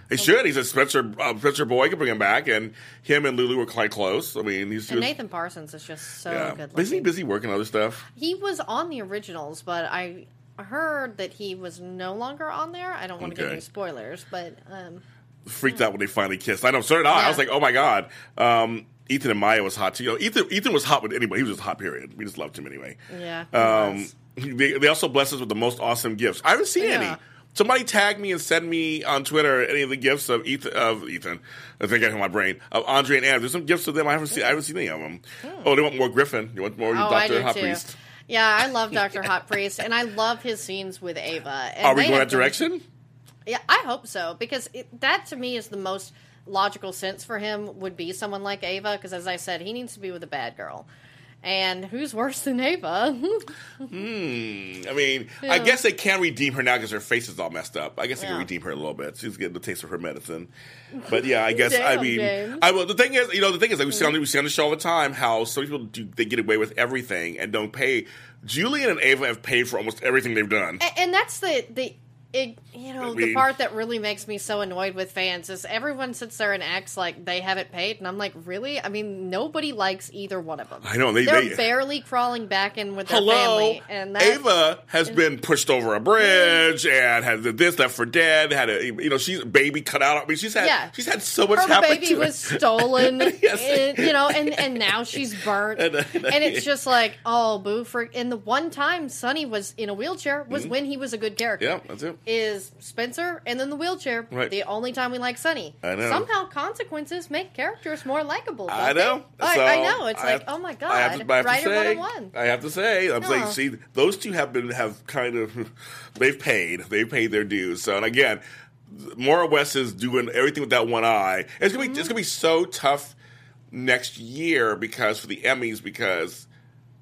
They should. He's a Spencer uh, Spencer Boy could bring him back, and him and Lulu were quite close. I mean, he's he And Nathan Parsons is just so yeah, good. busy, looking. busy working other stuff. He was on the originals, but I heard that he was no longer on there. I don't want to give any spoilers, but um, Freaked out when they finally kissed. I know, so did I. I was like, oh my god. Um, Ethan and Maya was hot too. You know, Ethan Ethan was hot with anybody. He was just hot. Period. We just loved him anyway. yeah. he Um, they, they also blessed us with the most awesome gifts. I haven't seen Yeah. any. Somebody tag me and send me on Twitter any of the gifts of Ethan. Of Ethan, I think I have my brain of Andre and Anna. There's some gifts of them. I haven't seen. I haven't seen any of them. Hmm. Oh, they want more Griffin. You want more Oh, Doctor Hot too. Priest? Yeah, I love Doctor Hot Priest, and I love his scenes with Ava. And Are we going that direction? Yeah, I hope so because it, that to me is the most logical sense for him would be someone like Ava because as I said, he needs to be with a bad girl. And who's worse than Ava? Hmm. I mean, I guess they can redeem her now because her face is all messed up. I guess they can redeem her a little bit. She's getting the taste of her medicine. But yeah, I guess I mean, James. I well, the thing is, you know, the thing is, like we see on we see on the show all the time how some people do they get away with everything and don't pay. Julian and Ava have paid for almost everything they've done. A- and that's the the it, you know I the part that really makes me so annoyed with fans is everyone sits there and acts like they haven't paid, and I'm like, really? I mean, nobody likes either one of them. I know, they- they're they- barely crawling back in with their Hello, family, and that's, Ava has been pushed over a bridge and had this left for dead. Had a you know she's baby cut out. I mean she's had Yeah. she's had so much her happen baby to her. was stolen, Yes. and, you know, and and now she's burnt, And, and, it's just like, oh, boo! For and the one time Sonny was in a wheelchair was when he was a good character. Mm-hmm. Yeah, that's it. Is Spencer and then the wheelchair Right. the only time we like Sonny. I know. Somehow consequences make characters more likable. I know. I, So, I know. It's I like, have- oh my god, I have to, I have to say, one. I have to say, I'm saying, see, those two have been have kind of they've paid, they've paid their dues. So, and again, Maura West is doing everything with that one eye. It's gonna be Mm-hmm. it's gonna be so tough next year because for the Emmys because.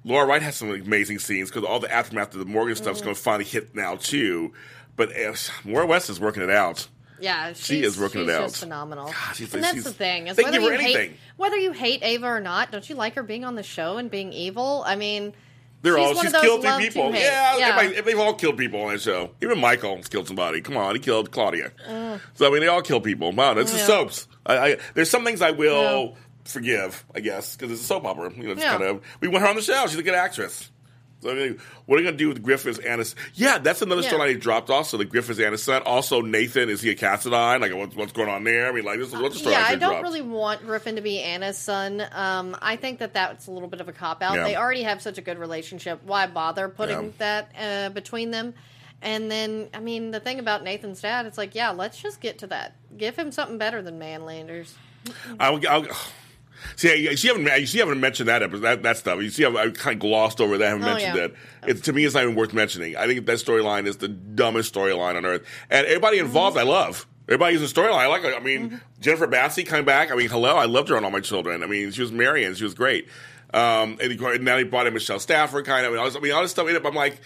Laura Wright has some amazing scenes because all the aftermath of the Morgan stuff's Mm-hmm. going to finally hit now too. But uh, Maura West is working it out. Yeah, She is working it out. just phenomenal. God, she's- and that's the thing is whether you hate anything. whether you hate Ava or not, don't you like her being on the show and being evil? I mean, they're she's all she's killed three people. Yeah, yeah. Everybody, they've all killed people on that show. Even Michael has killed somebody. Come on, he killed Claudia. So I mean, they all kill people. Wow, it's the. Yeah. soaps. I, I, there's some things I will forgive, I guess, because it's a soap opera. You know, it's Yeah. kind of we want her on the show. She's a good actress. So I mean, what are you gonna do with Griffiths and his? Yeah, that's another Yeah. storyline he dropped. Also, the Griffiths and his son. Also, Nathan is he a Cassadine? Like, what's, what's going on there? I mean, like, this is what's the storyline yeah, I don't dropped? really want Griffin to be Anna's son. Um, I think that that's a little bit of a cop out. Yeah. They already have such a good relationship. Why bother putting Yeah. that uh, between them? And then, I mean, the thing about Nathan's dad, it's like, yeah, let's just get to that. Give him something better than Manlanders. I'll, I'll, see, you see, haven't, you see, haven't mentioned that episode, that, that stuff. You see, I've, I've kind of glossed over that. I haven't Oh, mentioned yeah. it. It. To me, it's not even worth mentioning. I think that storyline is the dumbest storyline on earth. And everybody involved, Mm-hmm. I love. Everybody using storyline. I like. I mean, Jennifer Bassey coming back. I mean, hello. I loved her on All My Children. I mean, she was Marian. She was great. Um, and, he, and now he brought in Michelle Stafford, kind of. I, mean, I, was, I mean, all this stuff in it. but I'm like,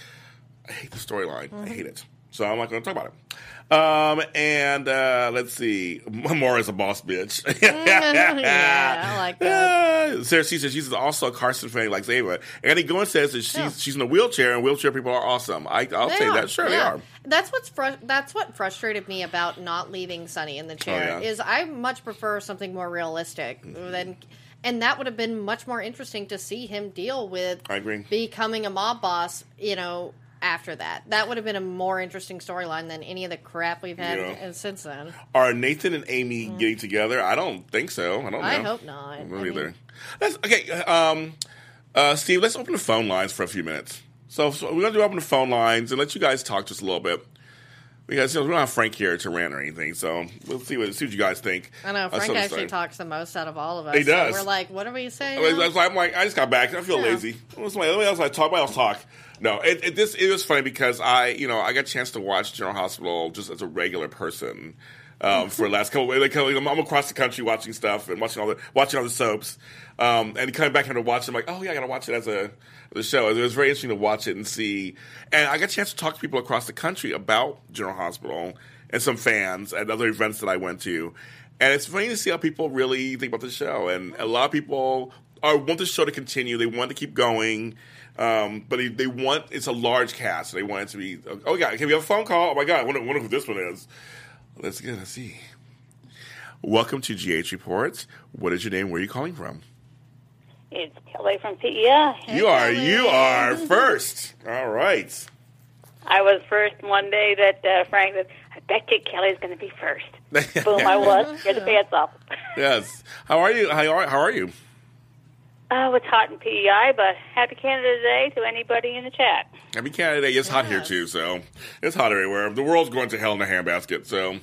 I hate the storyline. I hate it. So I'm not going to talk about it. Um, and uh, let's see. Maura's a boss bitch. yeah, I like that. Uh, Sarah C says she's also a Carson fan like Ava. Andy Goin says that she's Yeah. she's in a wheelchair and wheelchair people are awesome. I, I'll They say are, that. Sure, they are. That's what's fru- that's what frustrated me about not leaving Sonny in the chair Oh, yeah. is I much prefer something more realistic Mm-hmm. than, and that would have been much more interesting to see him deal with. I agree. Becoming a mob boss, you know. After that, that would have been a more interesting storyline than any of the crap we've had Yeah. uh, since then. Are Nathan and Amy getting together? I don't think so. I don't know. Mm. I hope not. I I don't mean- either. Let's, okay, um, uh, Steve, let's open the phone lines for a few minutes. So, so we're going to do open the phone lines and let you guys talk just a little bit. Because you know, we don't have Frank here to rant or anything, so we'll see what see what you guys think. I know Uh, Frank so actually talks the most out of all of us. He so does. we're like, what are we saying? I mean, now? that's why I'm like, I just got back. I feel Yeah. lazy. Somebody somebody else like talk. Somebody else talk. No, it, it this it was funny because I, you know, I got a chance to watch General Hospital just as a regular person um, for the last couple. Like, I'm, I'm across the country watching stuff and watching all the watching all the soaps, um, and coming back here to watch. I'm like, oh yeah, I got to watch it as a the show. It was very interesting to watch it and see. And I got a chance to talk to people across the country about General Hospital and some fans at other events that I went to. And it's funny to see how people really think about the show. And a lot of people are, want the show to continue. They want to keep going. Um, but they, they want it's a large cast. So they want it to be. Oh, yeah. Can we have a phone call? Oh my god! I wonder, wonder who this one is. Let's get. Let's see. Welcome to GH Reports. What is your name? Where are you calling from? It's Kelly from PEI. you are. Kelly. You are first. All right. I was first one day that uh, Frank said, I bet you Kelly's going to be first. Boom, I was. Get the pants off. yes. How are you? How are, how are you? Oh, it's hot in PEI, but happy Canada Day to anybody in the chat. Happy Canada Day. It's hot here too, so it's hot everywhere. The world's going to hell in a handbasket. So,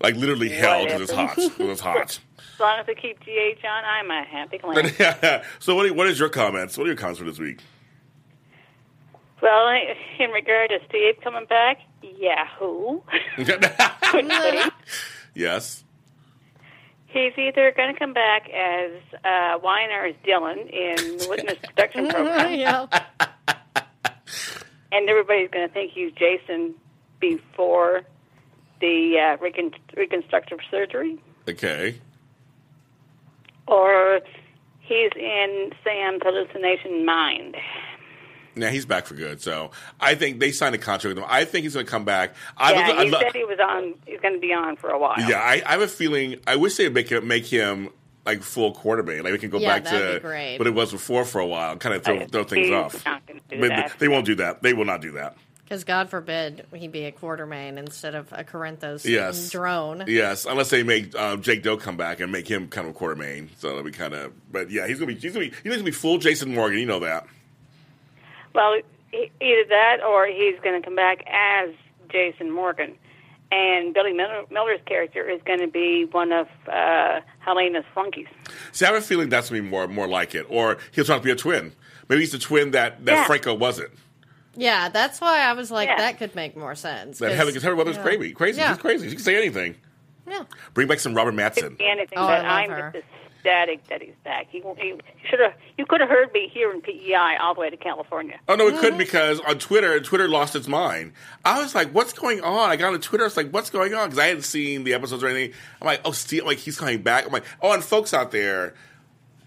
like literally hell because it's hot. it's hot. As long as I keep GH on, I'm a happy clam. so, what? Are, what is your comments? What are your comments for this week? well, in regard to Steve coming back, Yahoo. yes. He's either going to come back as uh, Weiner as Dylan in the Witness Protection Program, yeah. and everybody's going to think he's Jason before the uh, recon- reconstructive surgery, Okay. or he's in Sam's hallucination mind. Now he's back for good. So I think they signed a contract with him. I think he's going to come back. I yeah, look- I he lo- said he was on. He's going to be on for a while. yeah, I, I have a feeling. I wish they'd make him make him like full quarterback. Like we can go Yeah, back to be what it was before for a while. Kind of throw, I- throw things he's off. not do But that. they won't do that. They will not do that. Because God forbid he be a Quartermaine instead of a Corinthos Yes. drone. Yes, unless they make um, Jake Doe come back and make him kind of a quarter so that'll be kind of. But yeah, he's gonna be he's gonna be he's gonna be full Jason Morgan. You know that. Well, either that or he's going to come back as Jason Morgan. And Billy Miller, Miller's character is going to be one of uh, Helena's flunkies. See, I have a feeling that's gonna be more more like it, or he'll try to be a twin. Maybe he's the twin that that Yeah. Franco wasn't. Yeah, that's why I was like, Yeah. that could make more sense. That 'cause- Heather, because Heather Weathers yeah. crazy, crazy. Yeah. She's crazy. She can say anything. Yeah. Bring back some Robin Mattson. Anything, Oh, but I love I'm her. Just ecstatic that he's back. He, he should have. You could have heard me here in PEI all the way to California. Oh no, it couldn't because on Twitter, Twitter lost its mind. I was like, "What's going on?" I got on Twitter. I was like, "What's going on?" Because I hadn't seen the episodes or anything. I'm like, "Oh, Steve!" I'm like, he's coming back. I'm like, "Oh," and folks out there,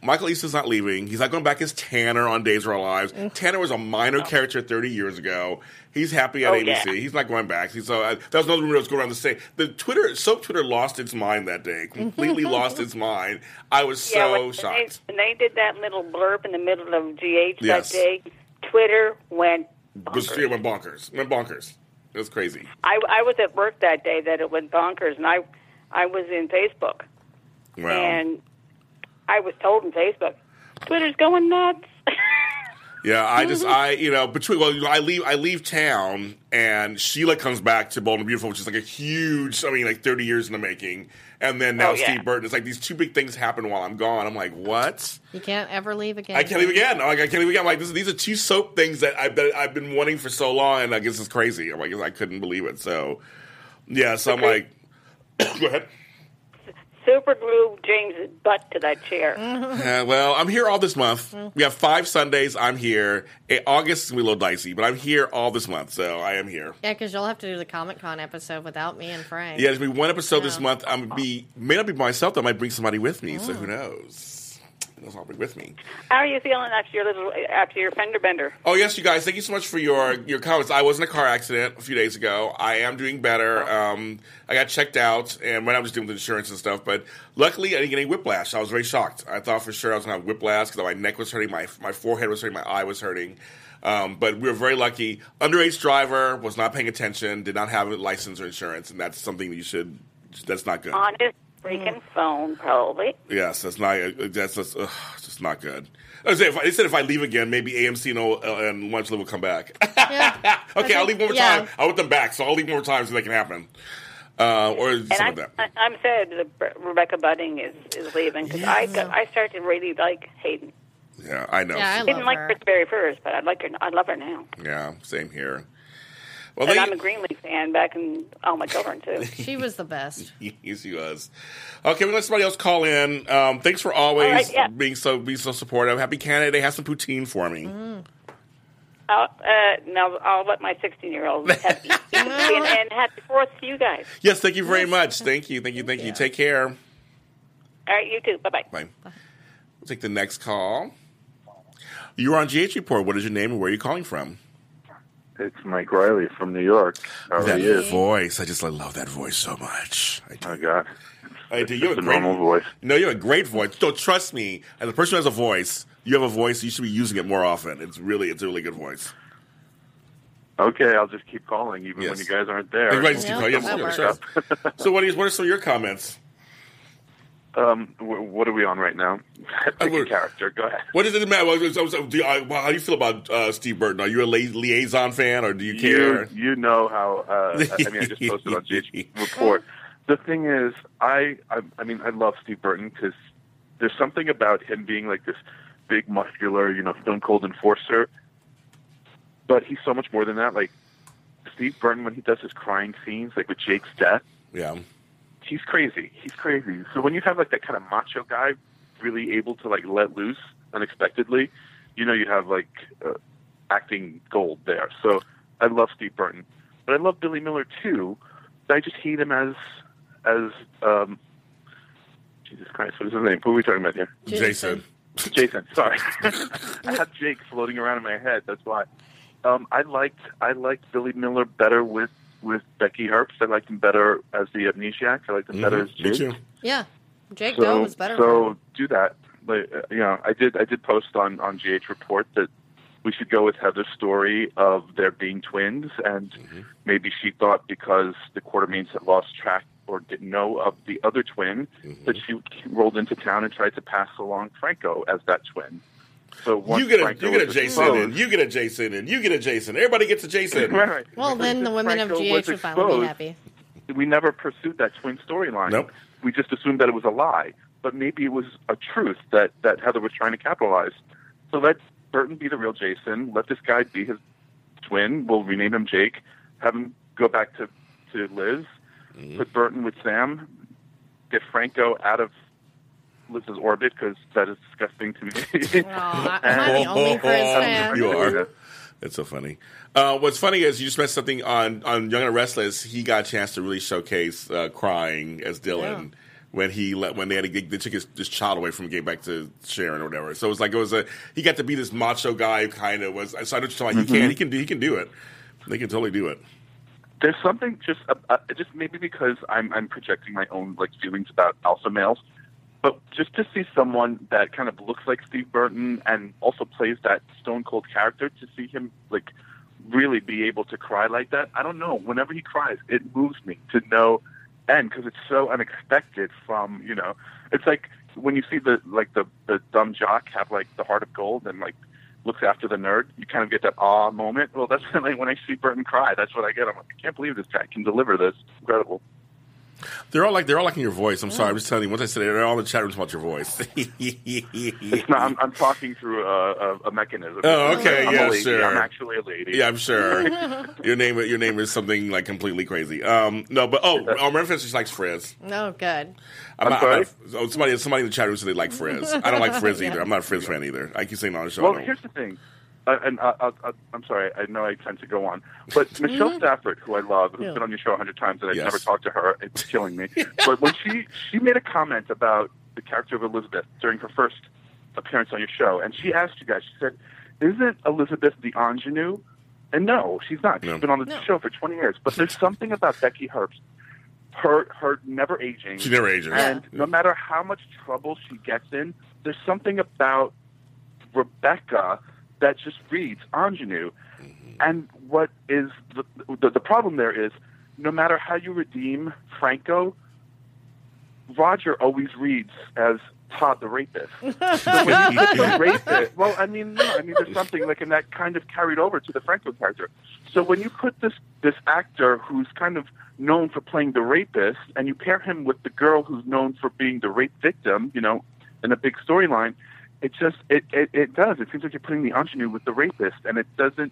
Michael Easton's not leaving. He's not going back as Tanner on Days of Our Lives. Tanner was a minor character 30 years ago. He's happy at Oh, ABC. yeah. He's not going back. So uh, that was another rumor that was going around the same. The Twitter, soap Twitter lost its mind that day. Completely lost its mind. I was so when, when they, shocked. when they did that little blurb in the middle of GH Yes. that day, Twitter went. Bonkers. It went bonkers. It went bonkers. It was crazy. I, I was at work that day that it went bonkers, and I I was in Facebook, Wow. and I was told in Facebook, Twitter's going nuts. Yeah, I just mm-hmm. I you know between well you know, I leave I leave town and Sheila comes back to Bold and Beautiful, which is like a huge I mean like thirty years in the making, and then now Oh, yeah. Steve Burton. It's like these two big things happen while I'm gone. I'm like, what? You can't ever leave again. I can't leave again. Like I can't leave again. I'm like this, these are two soap things that I've been, I've been wanting for so long, and I guess it's crazy. I'm like I couldn't believe it. So yeah, so I'm like, go ahead. Super glue James's butt to that chair. Uh, well, I'm here all this month. We have five Sundays. I'm here. Eh, August is gonna be a little dicey, but I'm here all this month, so I am here. Yeah, because you'll have to do the Comic Con episode without me and Frank. Yeah, there's gonna be one episode this month. I'm gonna be may not be by myself. though. I might bring somebody with me. So Oh. who knows? I'll bring with me. How are you feeling after your little after your fender bender? Oh yes, you guys. Thank you so much for your your comments. I was in a car accident a few days ago. I am doing better. Um, I got checked out, and when I was doing the insurance and stuff, but luckily I didn't get any whiplash. I was very shocked. I thought for sure I was gonna have whiplash because my neck was hurting, my my forehead was hurting, my eye was hurting. Um, but we were very lucky. Underage driver was not paying attention, did not have a license or insurance, and that's something that you should. That's not good. On his freaking phone, probably. Yes, that's not. That's just, ugh, just not good. I say if I, they said if I leave again, maybe AMC and, O- uh, and Lunch Live will come back. Yeah. okay, I I'll leave one more yeah. time. I want them back, so I'll leave one more time so that can happen, uh, or And something I'm, like that. I- I'm sad that Rebecca Budig is, is leaving because I I started really like Hayden. Yeah, I know. Yeah, I I didn't like her. her at the very first, but I like her. I love her now. Yeah, same here. Well, And they, I'm a Greenlee fan back in All My Children too. She was the best. yes, he was. Okay, we let somebody else call in. Um, thanks for always All right, yeah. being so being so supportive. Happy Canada Day. Have some poutine for me. I'll, uh, now I'll let my 16 year old happy and, and happy Fourth to you guys. Yes, thank you very much. Thank you, thank you, thank you. Take care. All right, you too. Bye bye. Bye. We'll take the next call. You're on GH Report. What is your name and where are you calling from? It's Mike Riley from New York. How that are you? voice. I just I love that voice so much. I do. Oh God, I do. You have a a great normal voice. No, you have a great voice. Don't trust me. As a person who has a voice, you have a voice. You should be using it more often. It's really, it's a really good voice. Okay, I'll just keep calling even Yes. when you guys aren't there. Everybody just keep calling. Yes, yeah, sure. so, what is what are some of your comments? Um, wh- what are we on right now? Pick a character. Go ahead. What does it matter? Well, so- so do you- how do you feel about uh, Steve Burton? Are you a li- Liason fan, or do you care? You you know how? Uh, I mean, I just posted on GH Report. The thing is, I I, I mean, I love Steve Burton because there's something about him being like this big, muscular, you know, stone cold enforcer. But he's so much more than that. Like Steve Burton, when he does his crying scenes, like with Jake's death, yeah, he's crazy. He's crazy. So when you have like that kind of macho guy really able to like let loose unexpectedly, you know you have like uh, acting gold there. So I love Steve Burton, but I love Billy Miller too. But I just hate him as as um, Jesus Christ. What is his name? Who are we talking about here? Jason. Jason. Sorry, I had Jake floating around in my head. That's why. Um, I liked I liked Billy Miller better with with Becky Herbst. I liked him better as the amnesiac. I liked him better as Mhm, Me Jake. too. Yeah. Jake So Doe was better. so do that. Like, uh, you know, I did I did post on on GH Report that we should go with Heather's story of there being twins, and Mm-hmm. maybe she thought because the Quartermaines had lost track or didn't know of the other twin Mm-hmm. that she rolled into town and tried to pass along Franco as that twin. So You get a Franco you get a Jason exposed- in. You get a Jason in. You get a Jason. Everybody gets a Jason. Right, right. well, then the women of GH was would finally be happy. we never pursued that twin storyline. Nope. We just assumed that it was a lie, but maybe it was a truth that that Heather was trying to capitalize. So let Burton be the real Jason. Let this guy be his twin. We'll rename him Jake. Have him go back to to Liz. Mm-hmm. Put Burton with Sam. Get Franco out of Liz's orbit because that is disgusting to me. Aw, I'm not the only Chris fan. You are. That's so funny. Uh, what's funny is you just mentioned something on on Young and Restless. He got a chance to really showcase uh, crying as Dylan Yeah. when he let when they had to get, they took his, his child away from him, gave back to Sharon or whatever. So it was like it was a he got to be this macho guy who kind of was. So I just like he can he can do he can do it. They can totally do it. there's something just uh, uh, just maybe because I'm I'm projecting my own like feelings about alpha males, but just to see someone that kind of looks like Steve Burton and also plays that stone cold character, to see him like really be able to cry like that, I don't know. Whenever he cries, it moves me to know, and because it's so unexpected. From you know, it's like when you see the like the the dumb jock have like the heart of gold and like looks after the nerd. You kind of get that awe moment. Well, that's like when I see Burton cry. That's what I get. I'm like, I can't believe this guy can deliver this. Incredible. They're all like they're all liking your voice. I'm sorry, I'm just telling you. Once I said it, they're all in the chat rooms about your voice. It's not. I'm, I'm talking through a, a, a mechanism. Oh, okay, I'm yeah, a lady. sure. I'm actually a lady. yeah, I'm sure. your name your name is something like completely crazy. Um, no, but oh, oh Memphis just likes Frizz. No, good. I'm, I'm not, sorry? I'm not- oh, somebody somebody in the chat room said they like Frizz. I don't like Frizz either. I'm not a Frizz fan either. I keep saying on the show. Well, here's the thing. Uh, and uh, uh, I'm sorry, I know I tend to go on, but Michelle Stafford, who I love, who's Yeah. been on your show a hundred times, and I've Yes. never talked to her, it's killing me. But when she she made a comment about the character of Elizabeth during her first appearance on your show, and she asked you guys, she said, "Isn't Elizabeth the ingenue?" And no, she's not. She's No. been on the No. show for 20 years. But there's something about Becky Herbst, her her never aging, She never ages. and no matter how much trouble she gets in, there's something about Rebecca that just reads ingenue. Mm-hmm. And what is the, the the problem there is, no matter how you redeem Franco, Roger always reads as Todd the rapist. so when you put the rapist, well, I mean, no, I mean, there's something like, and that kind of carried over to the Franco character. So when you put this this actor who's kind of known for playing the rapist, and you pair him with the girl who's known for being the rape victim, you know, in a big storyline, it just it, it it does. It seems like you're putting the ingenue with the rapist, and it doesn't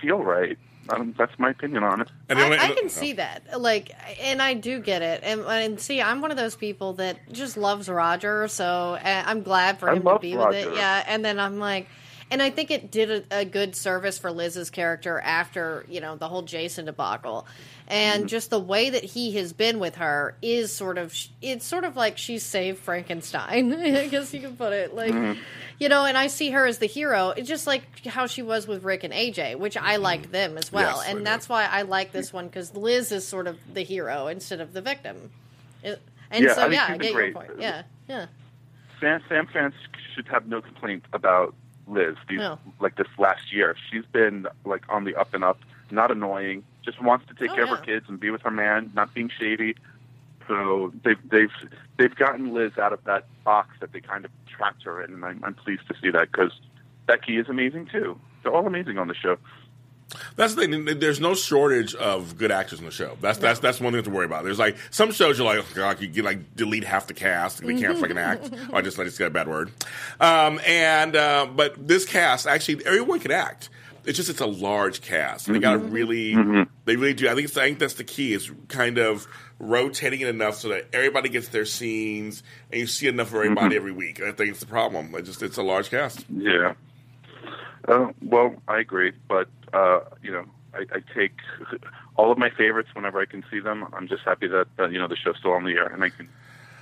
feel right. Um, that's my opinion on it. I, only- I can see that, like, and I do get it, and, and see, I'm one of those people that just loves Roger, so uh, I'm glad for him to love be with it. Yeah, and then I'm like, and I think it did a, a good service for Liz's character after you know the whole Jason debacle, and Mm-hmm. just the way that he has been with her is sort of it's sort of like she saved Frankenstein, I guess you could put it like. Mm-hmm. You know, and I see her as the hero. It's just like how she was with Rick and AJ, which I liked them as well, Yes, and that's why I like this one because Liz is sort of the hero instead of the victim. It- and Yeah, so, yeah, I get your great. point. Yeah, yeah. Sam, Sam fans should have no complaint about Liz. These, No. Like this last year, she's been like on the up and up, not annoying, just wants to take Oh, care of her kids and be with her man, not being shady. So they've they've they've gotten Liz out of that box that they kind of trapped her in, and I'm, I'm pleased to see that because Becky is amazing too. They're all amazing on the show. That's the thing. There's no shortage of good actors in the show. That's that's that's one thing to worry about. There's like some shows you're like, oh, God, you can like delete half the cast. And they can't freaking act. Or I just I just got a bad word. Um, and uh, but this cast actually everyone can act. It's just it's a large cast. And they got to really they really do. I think I think that's the key is kind of rotating it enough so that everybody gets their scenes and you see enough of everybody every week. And I think it's the problem. It just it's a large cast. Yeah. Uh, well, I agree, but uh, you know, I, I take all of my favorites whenever I can see them. I'm just happy that uh, you know the show's still on the air and I can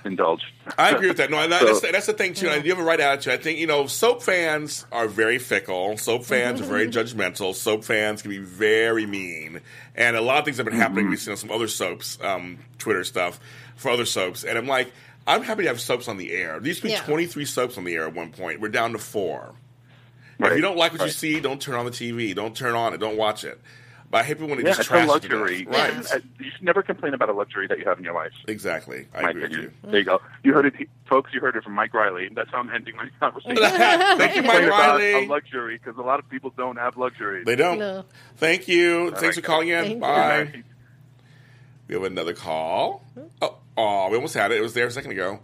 indulge. I agree with that. No, So- that's, that's the thing too. And you have a right attitude. I think you know, soap fans are very fickle. Soap fans are very judgmental. Soap fans can be very mean, and a lot of things have been happening recently on some other soaps, um, Twitter stuff for other soaps. And I'm like, I'm happy to have soaps on the air. There used to be Yeah. 23 soaps on the air at one point. We're down to four. If you don't like what you see, don't turn on the TV. Don't turn on it. Don't watch it. But I hate people when they Yeah, just it's trash it to luxury. death. Right. And, you should never complain about a luxury that you have in your life. Exactly. I my agree with you. opinion. There you go. You heard it, folks. You heard it from Mike Riley. That's how I'm ending my conversation. Thank you, Mike Complain about Riley. a luxury because a lot of people don't have luxuries. They don't. No. Thank you. Thanks right, for calling in. Thank you. Bye. We have another call. Oh, oh, we almost had it. It was there a second ago.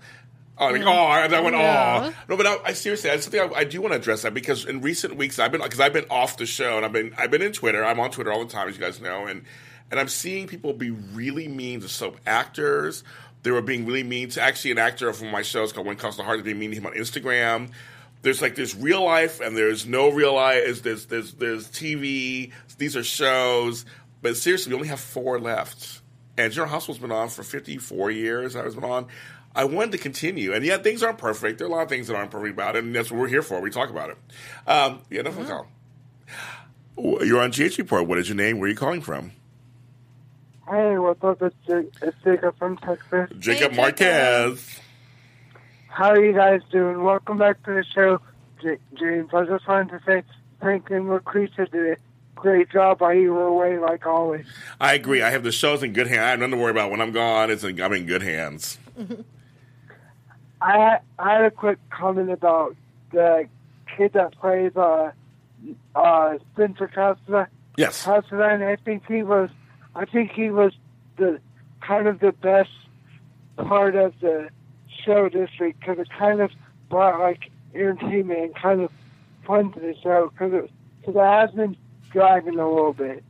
Oh, I mean, oh, I, went, Yeah. oh. No, but I, I seriously, that's something I, I do want to address that because in recent weeks I've been because I've been off the show and I've been I've been in Twitter. I'm on Twitter all the time, as you guys know, and and I'm seeing people be really mean to soap actors. They were being really mean to actually an actor from my shows called When Calls the Heart is being mean to him on Instagram. There's like there's real life and there's no real life. There's there's there's TV. These are shows, but seriously, we only have four left. And General Hospital's been on for 54 years. I was been on. I wanted to continue, and yet things aren't perfect. There are a lot of things that aren't perfect about it, and that's what we're here for. We talk about it. Um, yeah, enough of the call. You're on GH Report. What is your name? Where are you calling from? Hey, what's up? It's, Jake, it's Jacob from Texas. Jacob Jacob. Marquez. How are you guys doing? Welcome back to the show, J- James. I just wanted to say thank you, Lacretia did a great job while you were away, like always. I agree. I have the shows in good hands. I have nothing to worry about when I'm gone. It's in, I'm in good hands. I I had a quick comment about the kid that plays uh, uh, Spencer Costa. Yes. Constantine, I think he was, I think he was the kind of the best part of the show this week because it kind of brought like entertainment and kind of fun to the show because it, cause it has been dragging a little bit.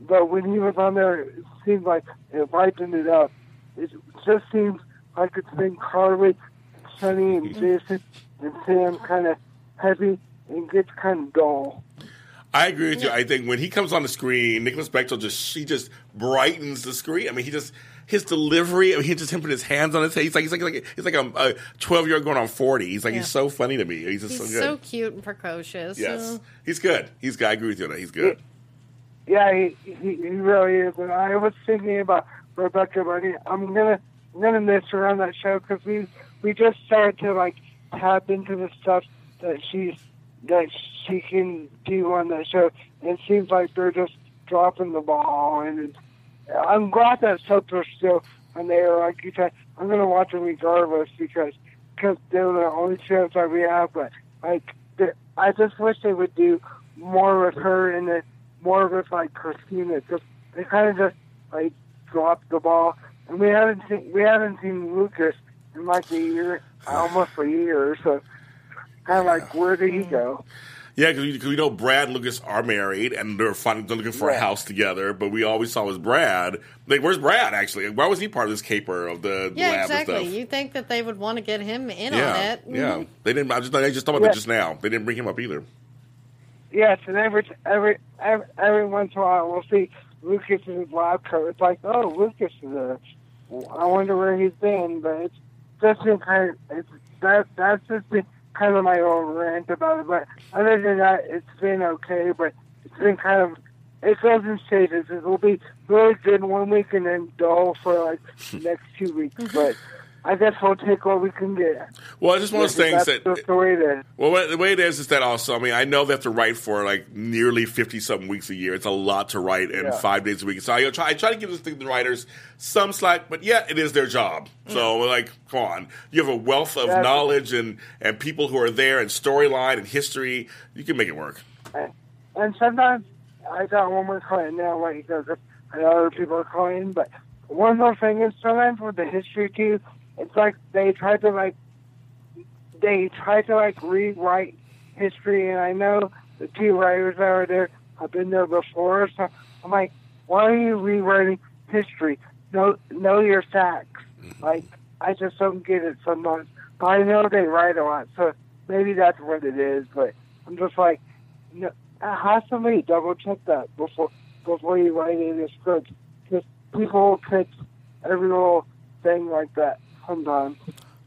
But when he was on there, it seemed like it lightened it up. It just seems like it's been Carly, Sonny, and Jason and Sam kind of heavy and gets kind of dull. I agree with you. I think when he comes on the screen, Nicholas Bechtel just she just brightens the screen. I mean, he just his delivery. I mean, he just him putting his hands on his head. He's like he's like, like he's like a twelve year old going on forty. He's like Yeah. he's so funny to me. He's just so good. He's so so cute and precocious. yes, Uh, he's good. He's good. I agree with you on that. He's good. Yeah, he, he, he really is. And I was thinking about Rebecca Bunny. I'm gonna I'm gonna miss her on that show because we we just started to like tap into the stuff that she's that she can do on that show. And it seems like they're just dropping the ball, and I'm glad that are still on the air. Like you said, I'm gonna watch them regardless because because they're the only shows that we have. But like, the- I just wish they would do more with her and then more with like Kristina. Because they kind of just like dropped the ball, and we haven't seen we haven't seen Lucas like a year, almost a year. So kind of like, where did he go? Yeah, because we, 'cause we know Brad and Lucas are married and they're fun, they're looking for a house together. But we always saw was Brad. Like, where's Brad? Actually, why was he part of this caper of the, the yeah, lab exactly. and stuff? You think that they would want to get him in yeah, on it? yeah. Mhm. They didn't. I just I just thought about Yeah. that just now. They didn't bring him up either. Yes, and every every every, every once in a while we'll see Lucas in his lab coat. It's like, oh, Lucas is there. I wonder where he's been, but it's just been kind of it's that that's just been kind of my own rant about it. But other than that, it's been okay. But it's been kind of it goes in stages. It will be really good one week and then dull for like the next two weeks. Mm-hmm. But I guess we'll take what we can get. Well, it's just one of those things that the way it is. Well, the way it is is that also, I mean, I know they have to write for like nearly 50 something weeks a year. It's a lot to write in Yeah. five days a week. So I try, I try to give this thing, the writers some slack, but yeah, it is their job. Mm. So, like, come on. You have a wealth of Yeah. knowledge and, and people who are there and storyline and history. You can make it work. And sometimes I got one more client now, like because I know other people are calling, but one more thing is sometimes with the history too, it's like they try to like they try to like rewrite history, and I know the two writers that are there have been there before, so I'm like, why are you rewriting history? Know know your facts. Mm-hmm. Like I just don't get it sometimes. But I know they write a lot, so maybe that's what it is. But I'm just like, no, have somebody double check that before before you write in a script. Because people will pick every little thing like that sometimes.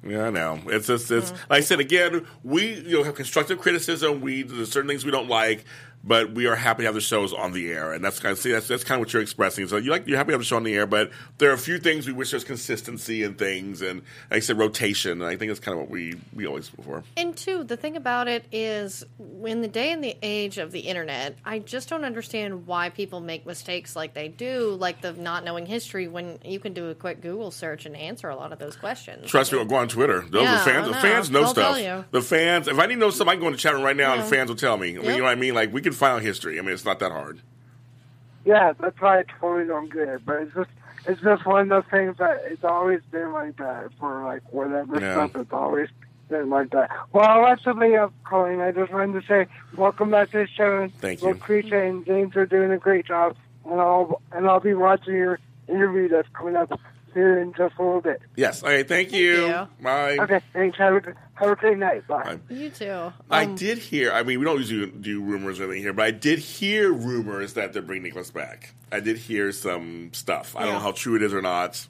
Yeah, I know. It's just it's mm. like I said again. We you know have constructive criticism. We there's certain things we don't like, but we are happy to have the shows on the air, and that's kind of see that's that's kind of what you're expressing. So you like you're happy to have the show on the air, but there are a few things we wish there's consistency in things, and like I said, rotation. And I think that's kind of what we we always look for. And two, the thing about it is, in the day and the age of the internet, I just don't understand why people make mistakes like they do, like the not knowing history, when you can do a quick Google search and answer a lot of those questions. Trust me, I'll go on Twitter. Those Yeah, the fans, the know. fans know They'll stuff. The fans. If I need to know something, I can go in the chat room right now, and the fans will tell me. Yep. You know what I mean? Like we can find out history. I mean, it's not that hard. Yeah, that's why I totally don't get it. But it's just it's just one of those things that it's always been like that for like whatever Yeah. stuff. It's always been like that. Well, I'll let somebody else calling. I just wanted to say welcome back to the show. and Thank you. Lacretia and James are doing a great job, and I'll and I'll be watching your interview that's coming up here in just a little bit. Yes. Okay. Thank you. you. Bye. Okay, thanks. Have a have a great night. Bye. Bye. You too. I Um, did hear. I mean, we don't usually do rumors or anything here, but I did hear rumors that they're bringing Nicholas back. I did hear some stuff. I don't know Yeah. how true it is or not.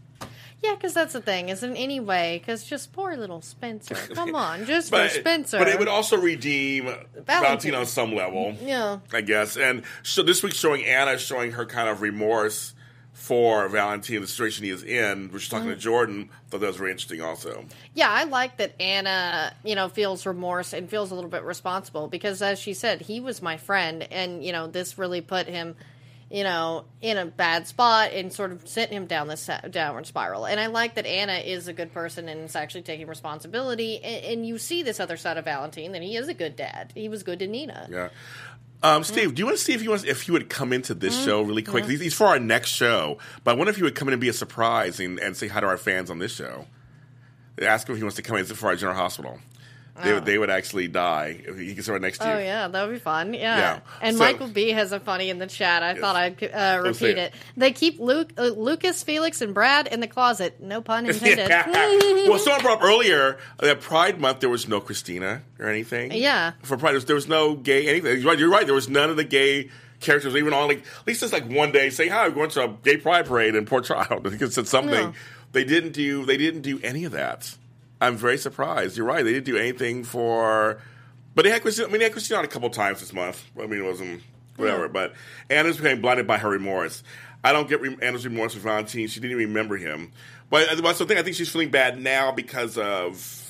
Yeah, because that's the thing. Is in any way, because just poor little Spencer. Come on, just But, for Spencer. but it would also redeem Valentine on some level, Yeah. I guess. And so this week's showing Anna showing her kind of remorse for Valentine, the situation he is in, which she's talking to Mm. Jordan. Thought that was very interesting, also. Yeah, I like that Anna, you know, feels remorse and feels a little bit responsible because, as she said, he was my friend, and you know, this really put him, you know, in a bad spot and sort of sent him down this downward spiral. And I like that Anna is a good person and is actually taking responsibility. And, and you see this other side of Valentine that he is a good dad. He was good to Nina. Yeah. Um, Steve, do you want to see if you wants if he would come into this Mm-hmm. show really quick? He's, he's for our next show, but I wonder if you would come in and be a surprise and, and say hi to our fans on this show. Ask him if he wants to come in for our General Hospital. They, would they would actually die if he gets right next to you. Oh yeah, that would be fun. Yeah. Yeah. And So- Michael B has a funny in the chat. I thought I'd uh, repeat it. They keep Luke, uh, Lucas, Felix, and Brad in the closet. No pun intended. well, someone brought up earlier that Pride Month there was no Kristina or anything. Yeah. For Pride, there was, no gay anything. You're right, you're right. There was none of the gay characters even on like at least it's like one day say hi, I'm going to a gay pride parade in Port Charles. I think it said something. No. They didn't do they didn't do any of that. I'm very surprised. You're right. They didn't do anything for but they had Kristina I mean they had Kristina on a couple times this month. I mean it wasn't whatever. But Anna's became blinded by her remorse. I don't get re- Anna's remorse for Valentine. She didn't even remember him. But uh, that's the thing. I think she's feeling bad now because of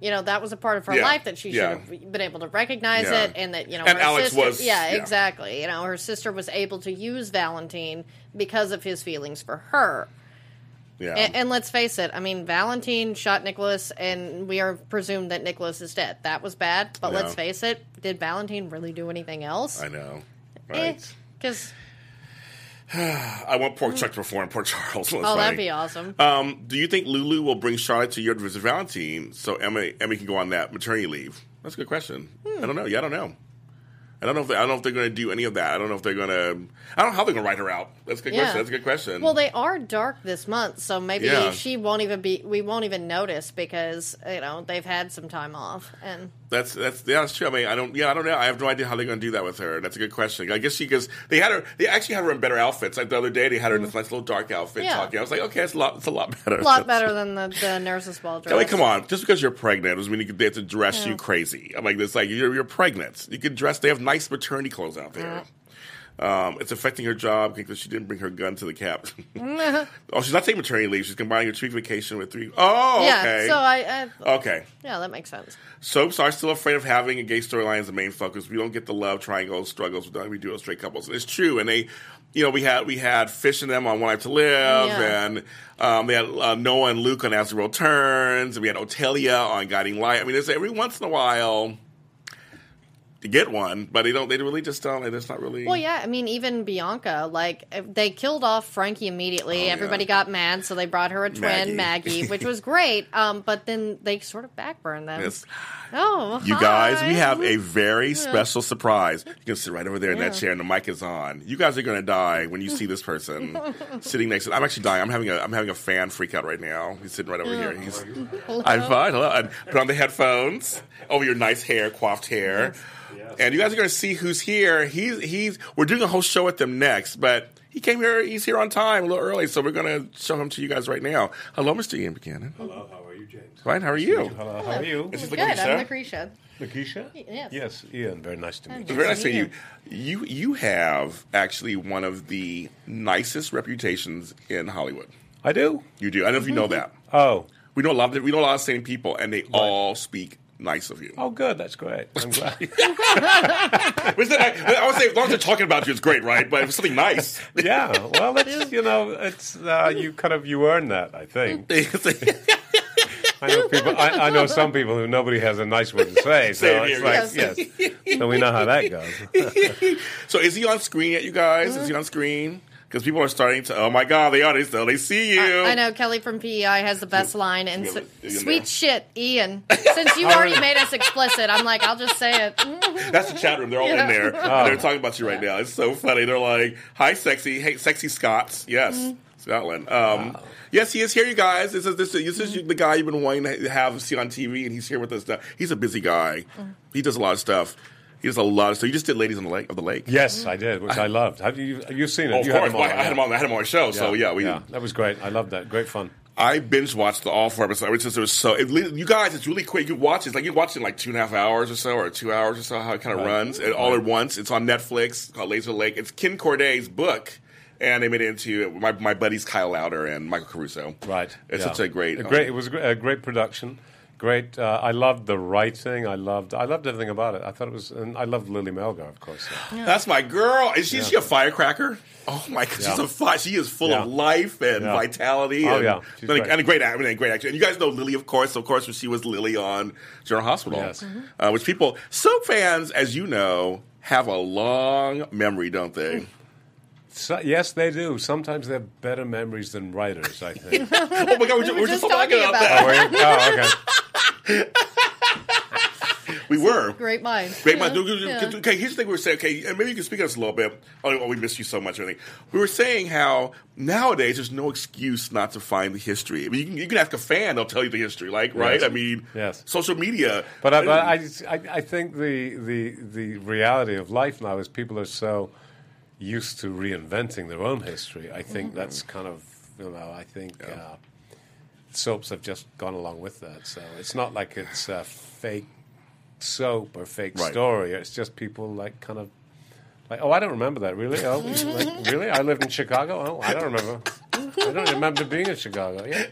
you know that was a part of her Yeah, life that she yeah. should have been able to recognize Yeah. it and that you know And her Alex sister, was- yeah, yeah. exactly you know her sister was able to use valentine because of his feelings for her yeah. and, and let's face it i mean valentine shot nicholas and we are presumed that nicholas is dead that was bad but let's face it did valentine really do anything else I know. Eh, Right. because I want Pork Chuck to perform in Port Charles. oh that'd be awesome Um, do you think Lulu will bring Charlotte to your visit Valentine so Emma Emma can go on that maternity leave? That's a good question. Hmm. I don't know. Yeah, I don't know. I don't know if they, I don't know if they're going to do any of that. I don't know if they're going to. I don't know how they're going to write her out. That's a good Yeah. question. That's a good question. Well, they are dark this month, so maybe Yeah. she won't even be. We won't even notice because you know they've had some time off, and That's that's yeah, that's true. I mean, I don't yeah, I don't know. I have no idea how they're going to do that with her. That's a good question. I guess she because they had her. They actually had her in better outfits. Like the other day, they had her in this mm-hmm. nice little dark outfit. Yeah. talking. I was like, okay, it's a lot. It's a lot better. a lot better than the, the nurse's ball dress. Kelly, come on. Just because you're pregnant doesn't mean you- they have to dress you crazy. I'm like, it's like you're, you're pregnant. You can dress. They have nice maternity clothes out there. Um, it's affecting her job because she didn't bring her gun to the cap. oh, she's not taking maternity leave. She's combining her two vacation with three. Oh, Yeah, okay. so I, I okay. yeah, that makes sense. Soaps are still afraid of having a gay storyline as the main focus. We don't get the love triangle struggles with we do with straight couples. It's true, and they, you know, we had we had Fish and them on One Life to Live, Yeah. and um, they had uh, Noah and Luke on As the World Turns, and we had Otalia on Guiding Light. I mean, it's every once in a while to get one, but they don't. They really just don't. It's not really. Well, yeah, I mean, even Bianca, like they killed off Frankie immediately. Oh, yeah. Everybody got mad, so they brought her a twin, Maggie. Maggie, which was great. Um, but then they sort of backburned them. Yes. Oh, You guys, we have a very special surprise. You can sit right over there in that chair, and the mic is on. You guys are going to die when you see this person sitting next to. I'm actually dying. I'm having a I'm having a fan freak out right now. He's sitting right over here. He's I'm fine. Hello. And put on the headphones over your nice hair, coiffed hair, and you guys are going to see who's here. He's he's. We're doing a whole show with them next, but. He came here. He's here on time, a little early, so we're going to show him to you guys right now. Hello, Mr. Ian Buchanan. Hello, how are you, James? Fine. How are you? Hello, how are you? This is Good. Lakeisha. I'm Lacretia. Lakeisha? Yes. Yes, Ian, very nice to meet It's you. very Nice nice to to meet meet you. You you have actually one of the nicest reputations in Hollywood. I do? You do. I don't know if you know that. Oh. We know a lot of we know a lot of same people, and they all speak nice of you. Oh, good, that's great. I'm glad. Which then I, I would say, as long as they're talking about you, it's great, right? But if it's something nice, yeah, well, it's, you know, it's, uh, you kind of, you earn that, I think. I know people. I, I know some people who nobody has a nice word to say. So Same it's here, like, yes. So we know how that goes. so is he on screen yet, you guys? Is he on screen? Because people are starting to. Oh my God, they are. They still they see you. I know Kelly from PEI has the best line, and Yeah, s- Ian sweet there. shit, Ian. Since you already made us explicit, I'm like, I'll just say it. That's the chat room. They're all Yeah. in there. They're talking about you right now. It's so funny. They're like, "Hi, sexy. Hey, sexy Scots. Yes, Mm-hmm. Scotland. Um, Yes, he is here, you guys. This is this, is- this is the guy you've been wanting to have see on TV, and he's here with us. Now. He's a busy guy. Mm. He does a lot of stuff. He does a lot of stuff. You just did Ladies on the Lake of the Lake. Yes, I did, which I loved. Have you you've seen it? Oh, of course. Had him Well, on, I had him on. I had him on my show. So yeah, we. that was great. I loved that. Great fun. I binge watched the all four episodes. It's just it was so. It, you guys, it's really quick. You watch it. It's like you watch it in like two and a half hours or so, or two hours or so. How it kind of Right. runs it all at once. It's on Netflix called Laser Lake. It's Ken Corday's book, and they made it into my my buddies Kyle Lowder and Michael Caruso. Right. It's yeah. such a great. A great. um, It was a great, a great production. Great. Uh, I loved the writing. I loved. I loved everything about it. I thought it was. And I loved Lilly Melgar, of course. so. That's my girl. Is she, is she a firecracker? Oh my god, she's a fire. She is full Yeah. of life and Yeah. vitality. Oh, and, yeah. She's and, a- great. and a great, I mean, a great actor. And you guys know Lily, of course. Of course, when she was Lily on General Hospital, Yes. uh, which people, soap fans, as you know, have a long memory, don't they? So, yes, they do. Sometimes they have better memories than writers. I think. oh my god, we're, just, were we're just just talking talking about about that. oh, okay. We were. Great minds. Great Yeah. mind. Yeah. Okay, here's the thing we were saying. Okay, and maybe you can speak to us a little bit. Oh, oh, we miss you so much. I think we were saying how nowadays there's no excuse not to find the history. I mean, you can, you can ask a fan; they'll tell you the history. Like, right? Yes. I mean, Yes. social media. But, I, but I, I, I think the, the the reality of life now is people are so used to reinventing their own history. I think that's kind of you know I think uh, soaps have just gone along with that. So it's not like it's a fake soap or fake Right. story. It's just people like kind of like oh I don't remember that really. Oh like, really? I lived in Chicago. Oh I don't remember. I don't remember being in Chicago. Yeah,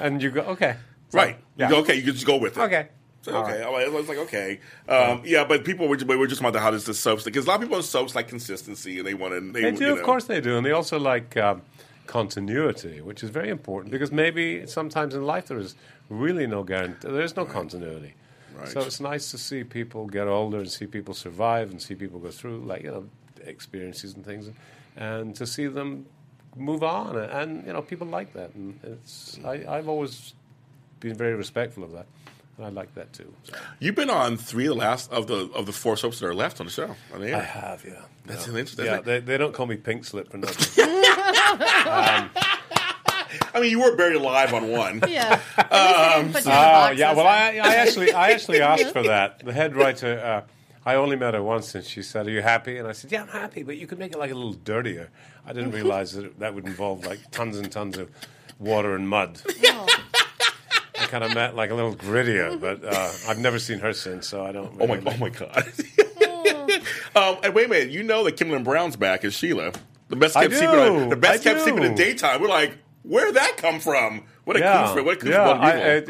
and you go okay. So, right. Yeah. You go, okay, you can just go with it. Okay. So, okay, right. I was like, okay, um, yeah, but people were, just- were just wondering how does the soaps because a lot of people in soaps like consistency and they want to. They, They you do, know. of course they do, and they also like um, continuity, which is very important because maybe sometimes in life there is really no guarantee, there is no continuity. Right. So it's nice to see people get older and see people survive and see people go through like you know experiences and things, and to see them move on, and you know people like that, and it's I, I've always been very respectful of that, and I like that too. So. You've been on three of the last of the of the four soaps that are left on the show. I mean, I have, yeah. That's yeah. an interesting- Yeah, they, they don't call me Pink Slip for nothing. I mean, you were buried alive on one. Yeah. Um, At least they didn't put you in a Oh yeah, well. I, I actually I actually asked for that. The head writer, uh, I only met her once, and she said, "Are you happy?" And I said, "Yeah, I'm happy, but you could make it like a little dirtier." I didn't realize that that would involve like tons and tons of water and mud. I kind of met like a little grittier, but uh, I've never seen her since, so I don't. Oh my! really- Oh my God! um, and wait a minute, you know that Kimberlin Brown's back as Sheila, the best kept secret. do. On, the best I kept secret in daytime. We're like, where did that come from? What a Yeah, what a yeah.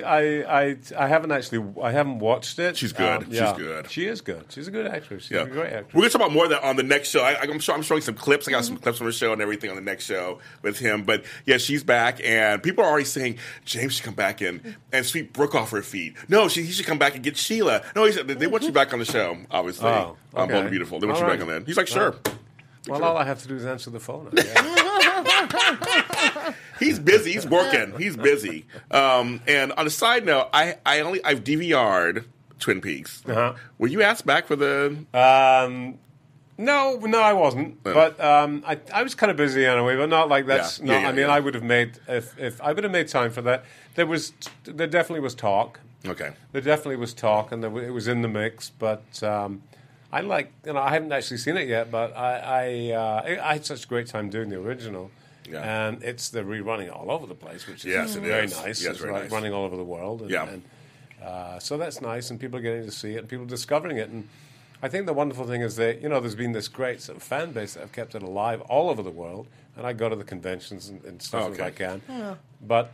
I. I, I, I, haven't actually, I haven't watched it. She's good. Um, She's good. She is good. She's a good actress. She's Yeah. a great actress. We're gonna talk about more of that on the next show. I, I'm sure I'm showing some clips. I got some clips from the show and everything on the next show with him. But yeah, she's back, and people are already saying James should come back in and sweep Brooke off her feet. No, she, he should come back and get Sheila. No, he said they want you back on the show. Obviously, Oh, Bold okay. and Beautiful. They want All you right. back on that. He's like, sure. Well, all I have to do is answer the phone. He's busy. He's working. He's busy. Um, and on a side note, I, I only I've DVR'd Twin Peaks. Uh-huh. Were you asked back for the? Um, no, no, I wasn't. No. But um, I, I was kind of busy anyway. But not like that's Yeah, not. yeah, yeah, I mean. I would have made if if I would have made time for that. There was there definitely was talk. Okay. There definitely was talk, and there, it was in the mix. But um, I like you know I haven't actually seen it yet, but I I, uh, I I had such a great time doing the original. Yeah. And it's the rerunning all over the place, which is Yes, very is. nice. Yes, it's very like nice. running all over the world. And, Yeah. and, uh, so that's nice, and people are getting to see it, and people are discovering it. And I think the wonderful thing is that you know there's been this great sort of fan base that have kept it alive all over the world, and I go to the conventions and, and stuff Okay. as I can. But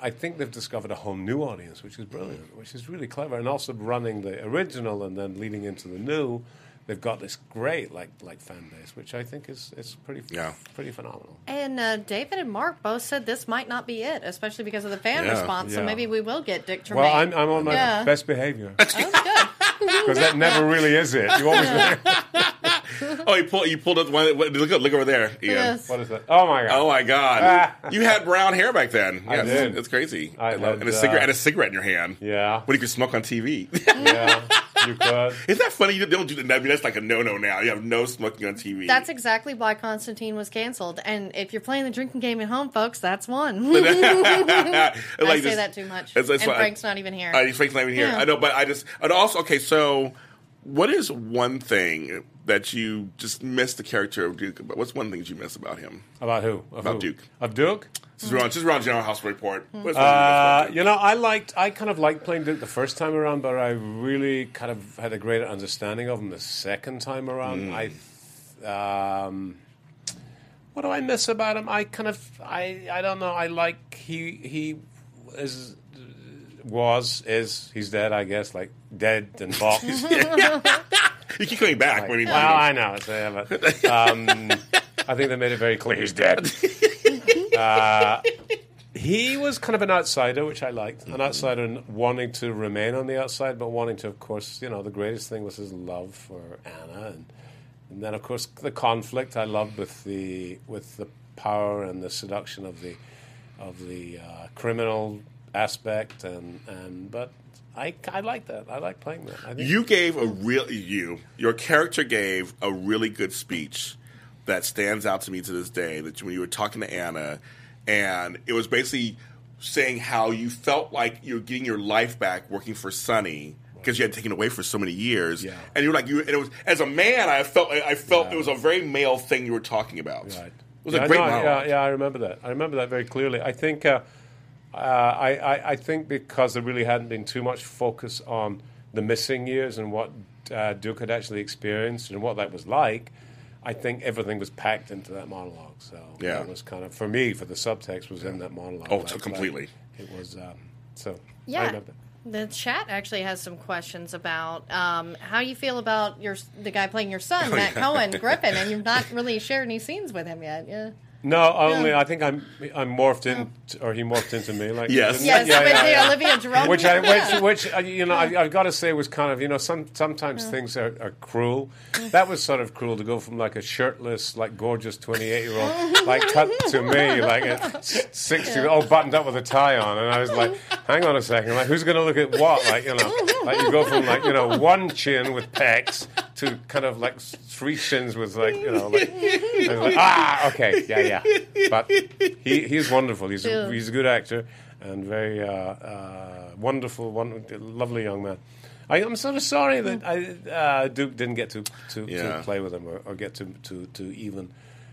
I think they've discovered a whole new audience, which is brilliant, which is really clever, and also running the original and then leading into the new. They've got this great like like fan base, which I think is is pretty Yeah. pretty phenomenal. And uh, David and Mark both said this might not be it, especially because of the fan Yeah, response. So maybe we will get Dick Tremayne. Well, I'm I'm on my Yeah. best behavior Oh, good. because that never really is it. You always Oh, you pulled you pulled up one. Look look over there, Ian. Yes. what is that? Oh my god! Oh my God! Ah. you had brown hair back then. I did. It's crazy. I I love- had, and a cigarette uh, and a cigarette in your hand. Yeah, When you could smoke on TV. yeah, you could. Isn't that funny? You don't do that. I mean, that's like a no-no now. You have no smoking on TV. That's exactly why Constantine was canceled. And if you're playing the drinking game at home, folks, that's one. like I say this- that too much. it's- it's and like- Frank's not even here. Uh, Frank's not even here. Yeah. I know, but I just and also okay. So, what is one thing that you just miss the character of Duke? But what's one thing that you miss about him? About who? Of About who? Duke. Of Duke? Just around, just around General House Report. You Uh, you know, I liked, I kind of liked playing Duke the first time around, but I really kind of had a greater understanding of him the second time around. Mm. I, um, what do I miss about him? I kind of, I, I don't know. I like he, he is, was, is, he's dead, I guess, like dead and boxed. You keep coming back when he. Well, I know. It's, uh, but, um, I think they made it very clear he's dead. uh, he was kind of an outsider, which I liked. An outsider and wanting to remain on the outside, but wanting to, of course, you know, the greatest thing was his love for Anna. And and then of course the conflict I loved with the with the power and the seduction of the of the uh, criminal aspect, and and but I I like that. I like playing that. I think You gave a real you your character gave a really good speech that stands out to me to this day. That when you were talking to Anna, and it was basically saying how you felt like you're getting your life back working for Sonny because you had taken away for so many years, Yeah. and you were like you. And it was as a man, I felt I felt it was a very male thing you were talking about. Right. It was yeah, a great no, yeah, yeah, I remember that. I remember that very clearly. I think, uh, uh, I, I, I think because there really hadn't been too much focus on the missing years and what uh, Duke had actually experienced and what that was like, I think everything was packed into that monologue. So Yeah. it was kind of for me, for the subtext was in that monologue. Oh, so completely. it was um, so. I Yeah. remember. The chat actually has some questions about um, how you feel about your the guy playing your son, Oh, Matt Cohen, Griffin, and you've not really shared any scenes with him yet. Yeah. No, only Yeah. I think I'm I'm morphed in, or he morphed into me. Like Yes. Yes, Yeah, with yeah, yeah. Olivia Jerome. which I which which uh, you know I, I've got to say was kind of you know some sometimes things are, are cruel. That was sort of cruel to go from like a shirtless, like gorgeous twenty eight year old like cut to me like a sixty all buttoned up with a tie on, and I was like, hang on a second, like who's going to look at what? Like you know, like you go from like you know one chin with pecs to kind of like three chins with like you know like, like ah okay yeah yeah, but he he's wonderful. He's Yeah. a, he's a good actor and very uh, uh, wonderful, one, lovely young man. I, I'm sort of sorry that I, uh, Duke didn't get to to, Yeah. to play with him or, or get to, to to even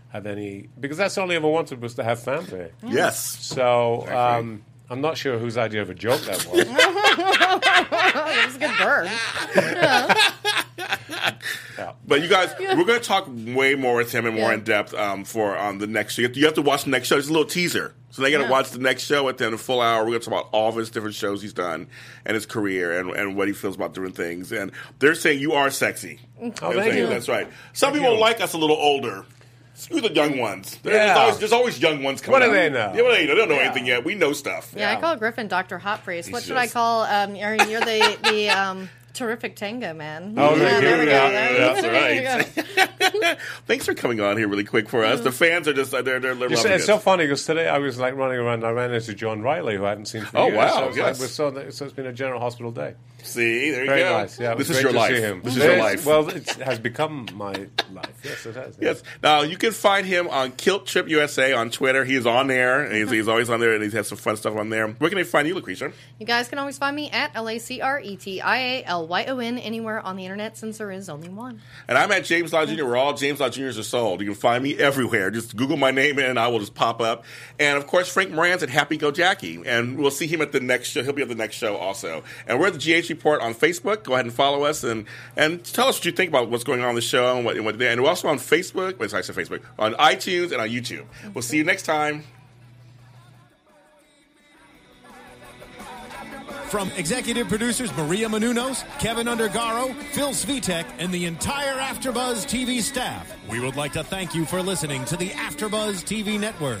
have any because that's all he ever wanted was to have fanfare. Yes. So um, I'm not sure whose idea of a joke that was. that was a good burn. Yeah. But you guys, we're going to talk way more with him and more Yeah. in depth um, for um, the next show. You have, to, you have to watch the next show. It's a little teaser. So they got to Yeah. watch the next show at the end of full hour. We're going to talk about all of his different shows he's done and his career and, and what he feels about different things. And they're saying you are sexy. Oh, They're thank saying you. That's right. Some people like us a little older. Screw the young ones. There- Yeah. There's, always, there's always young ones coming What do out. they know? Yeah, what do they know? They don't know Yeah. anything yet. We know stuff. Yeah, I call Griffin Dr. Hot Priest. What He's should I just- call? Um, you're, you're the the um, terrific tango man. Oh, yeah, thank there you. we go. Yeah, There- yeah, that's there you right. go. Thanks for coming on here really quick for us. The fans are just they're they're, they're You see, loving it's it. so funny because today I was like running around. and I ran into John Riley, who I hadn't seen for Oh, years. wow, So, it's like- yes. so, so it's been a General Hospital day. See, there you Very go. nice. Yeah, this is your life. See him. This is your life. Well, it has become my life. Yes, it has. Yes. Now you can find him on Kilt Trip USA on Twitter. He's on there. He's, he's always on there, and he has some fun stuff on there. Where can they find you, Lacretia? You guys can always find me at L A C R E T I A L Y O N anywhere on the internet since there is only one. And I'm at James Lott Jr. Where all James Lott Juniors are sold. You can find me everywhere. Just Google my name and I will just pop up. And of course, Frank Moran's at Happy Go Jackie, and we'll see him at the next show. He'll be at the next show also. And we're at the GH Report on Facebook. Go ahead and follow us and and tell us what you think about what's going on in the show and what. And, what, and we're also on Facebook. Wait, sorry, I said Facebook on iTunes and on YouTube. We'll see you next time. From executive producers Maria Menounos, Kevin Undergaro, Phil Svitek, and the entire AfterBuzz TV staff, we would like to thank you for listening to the AfterBuzz TV network.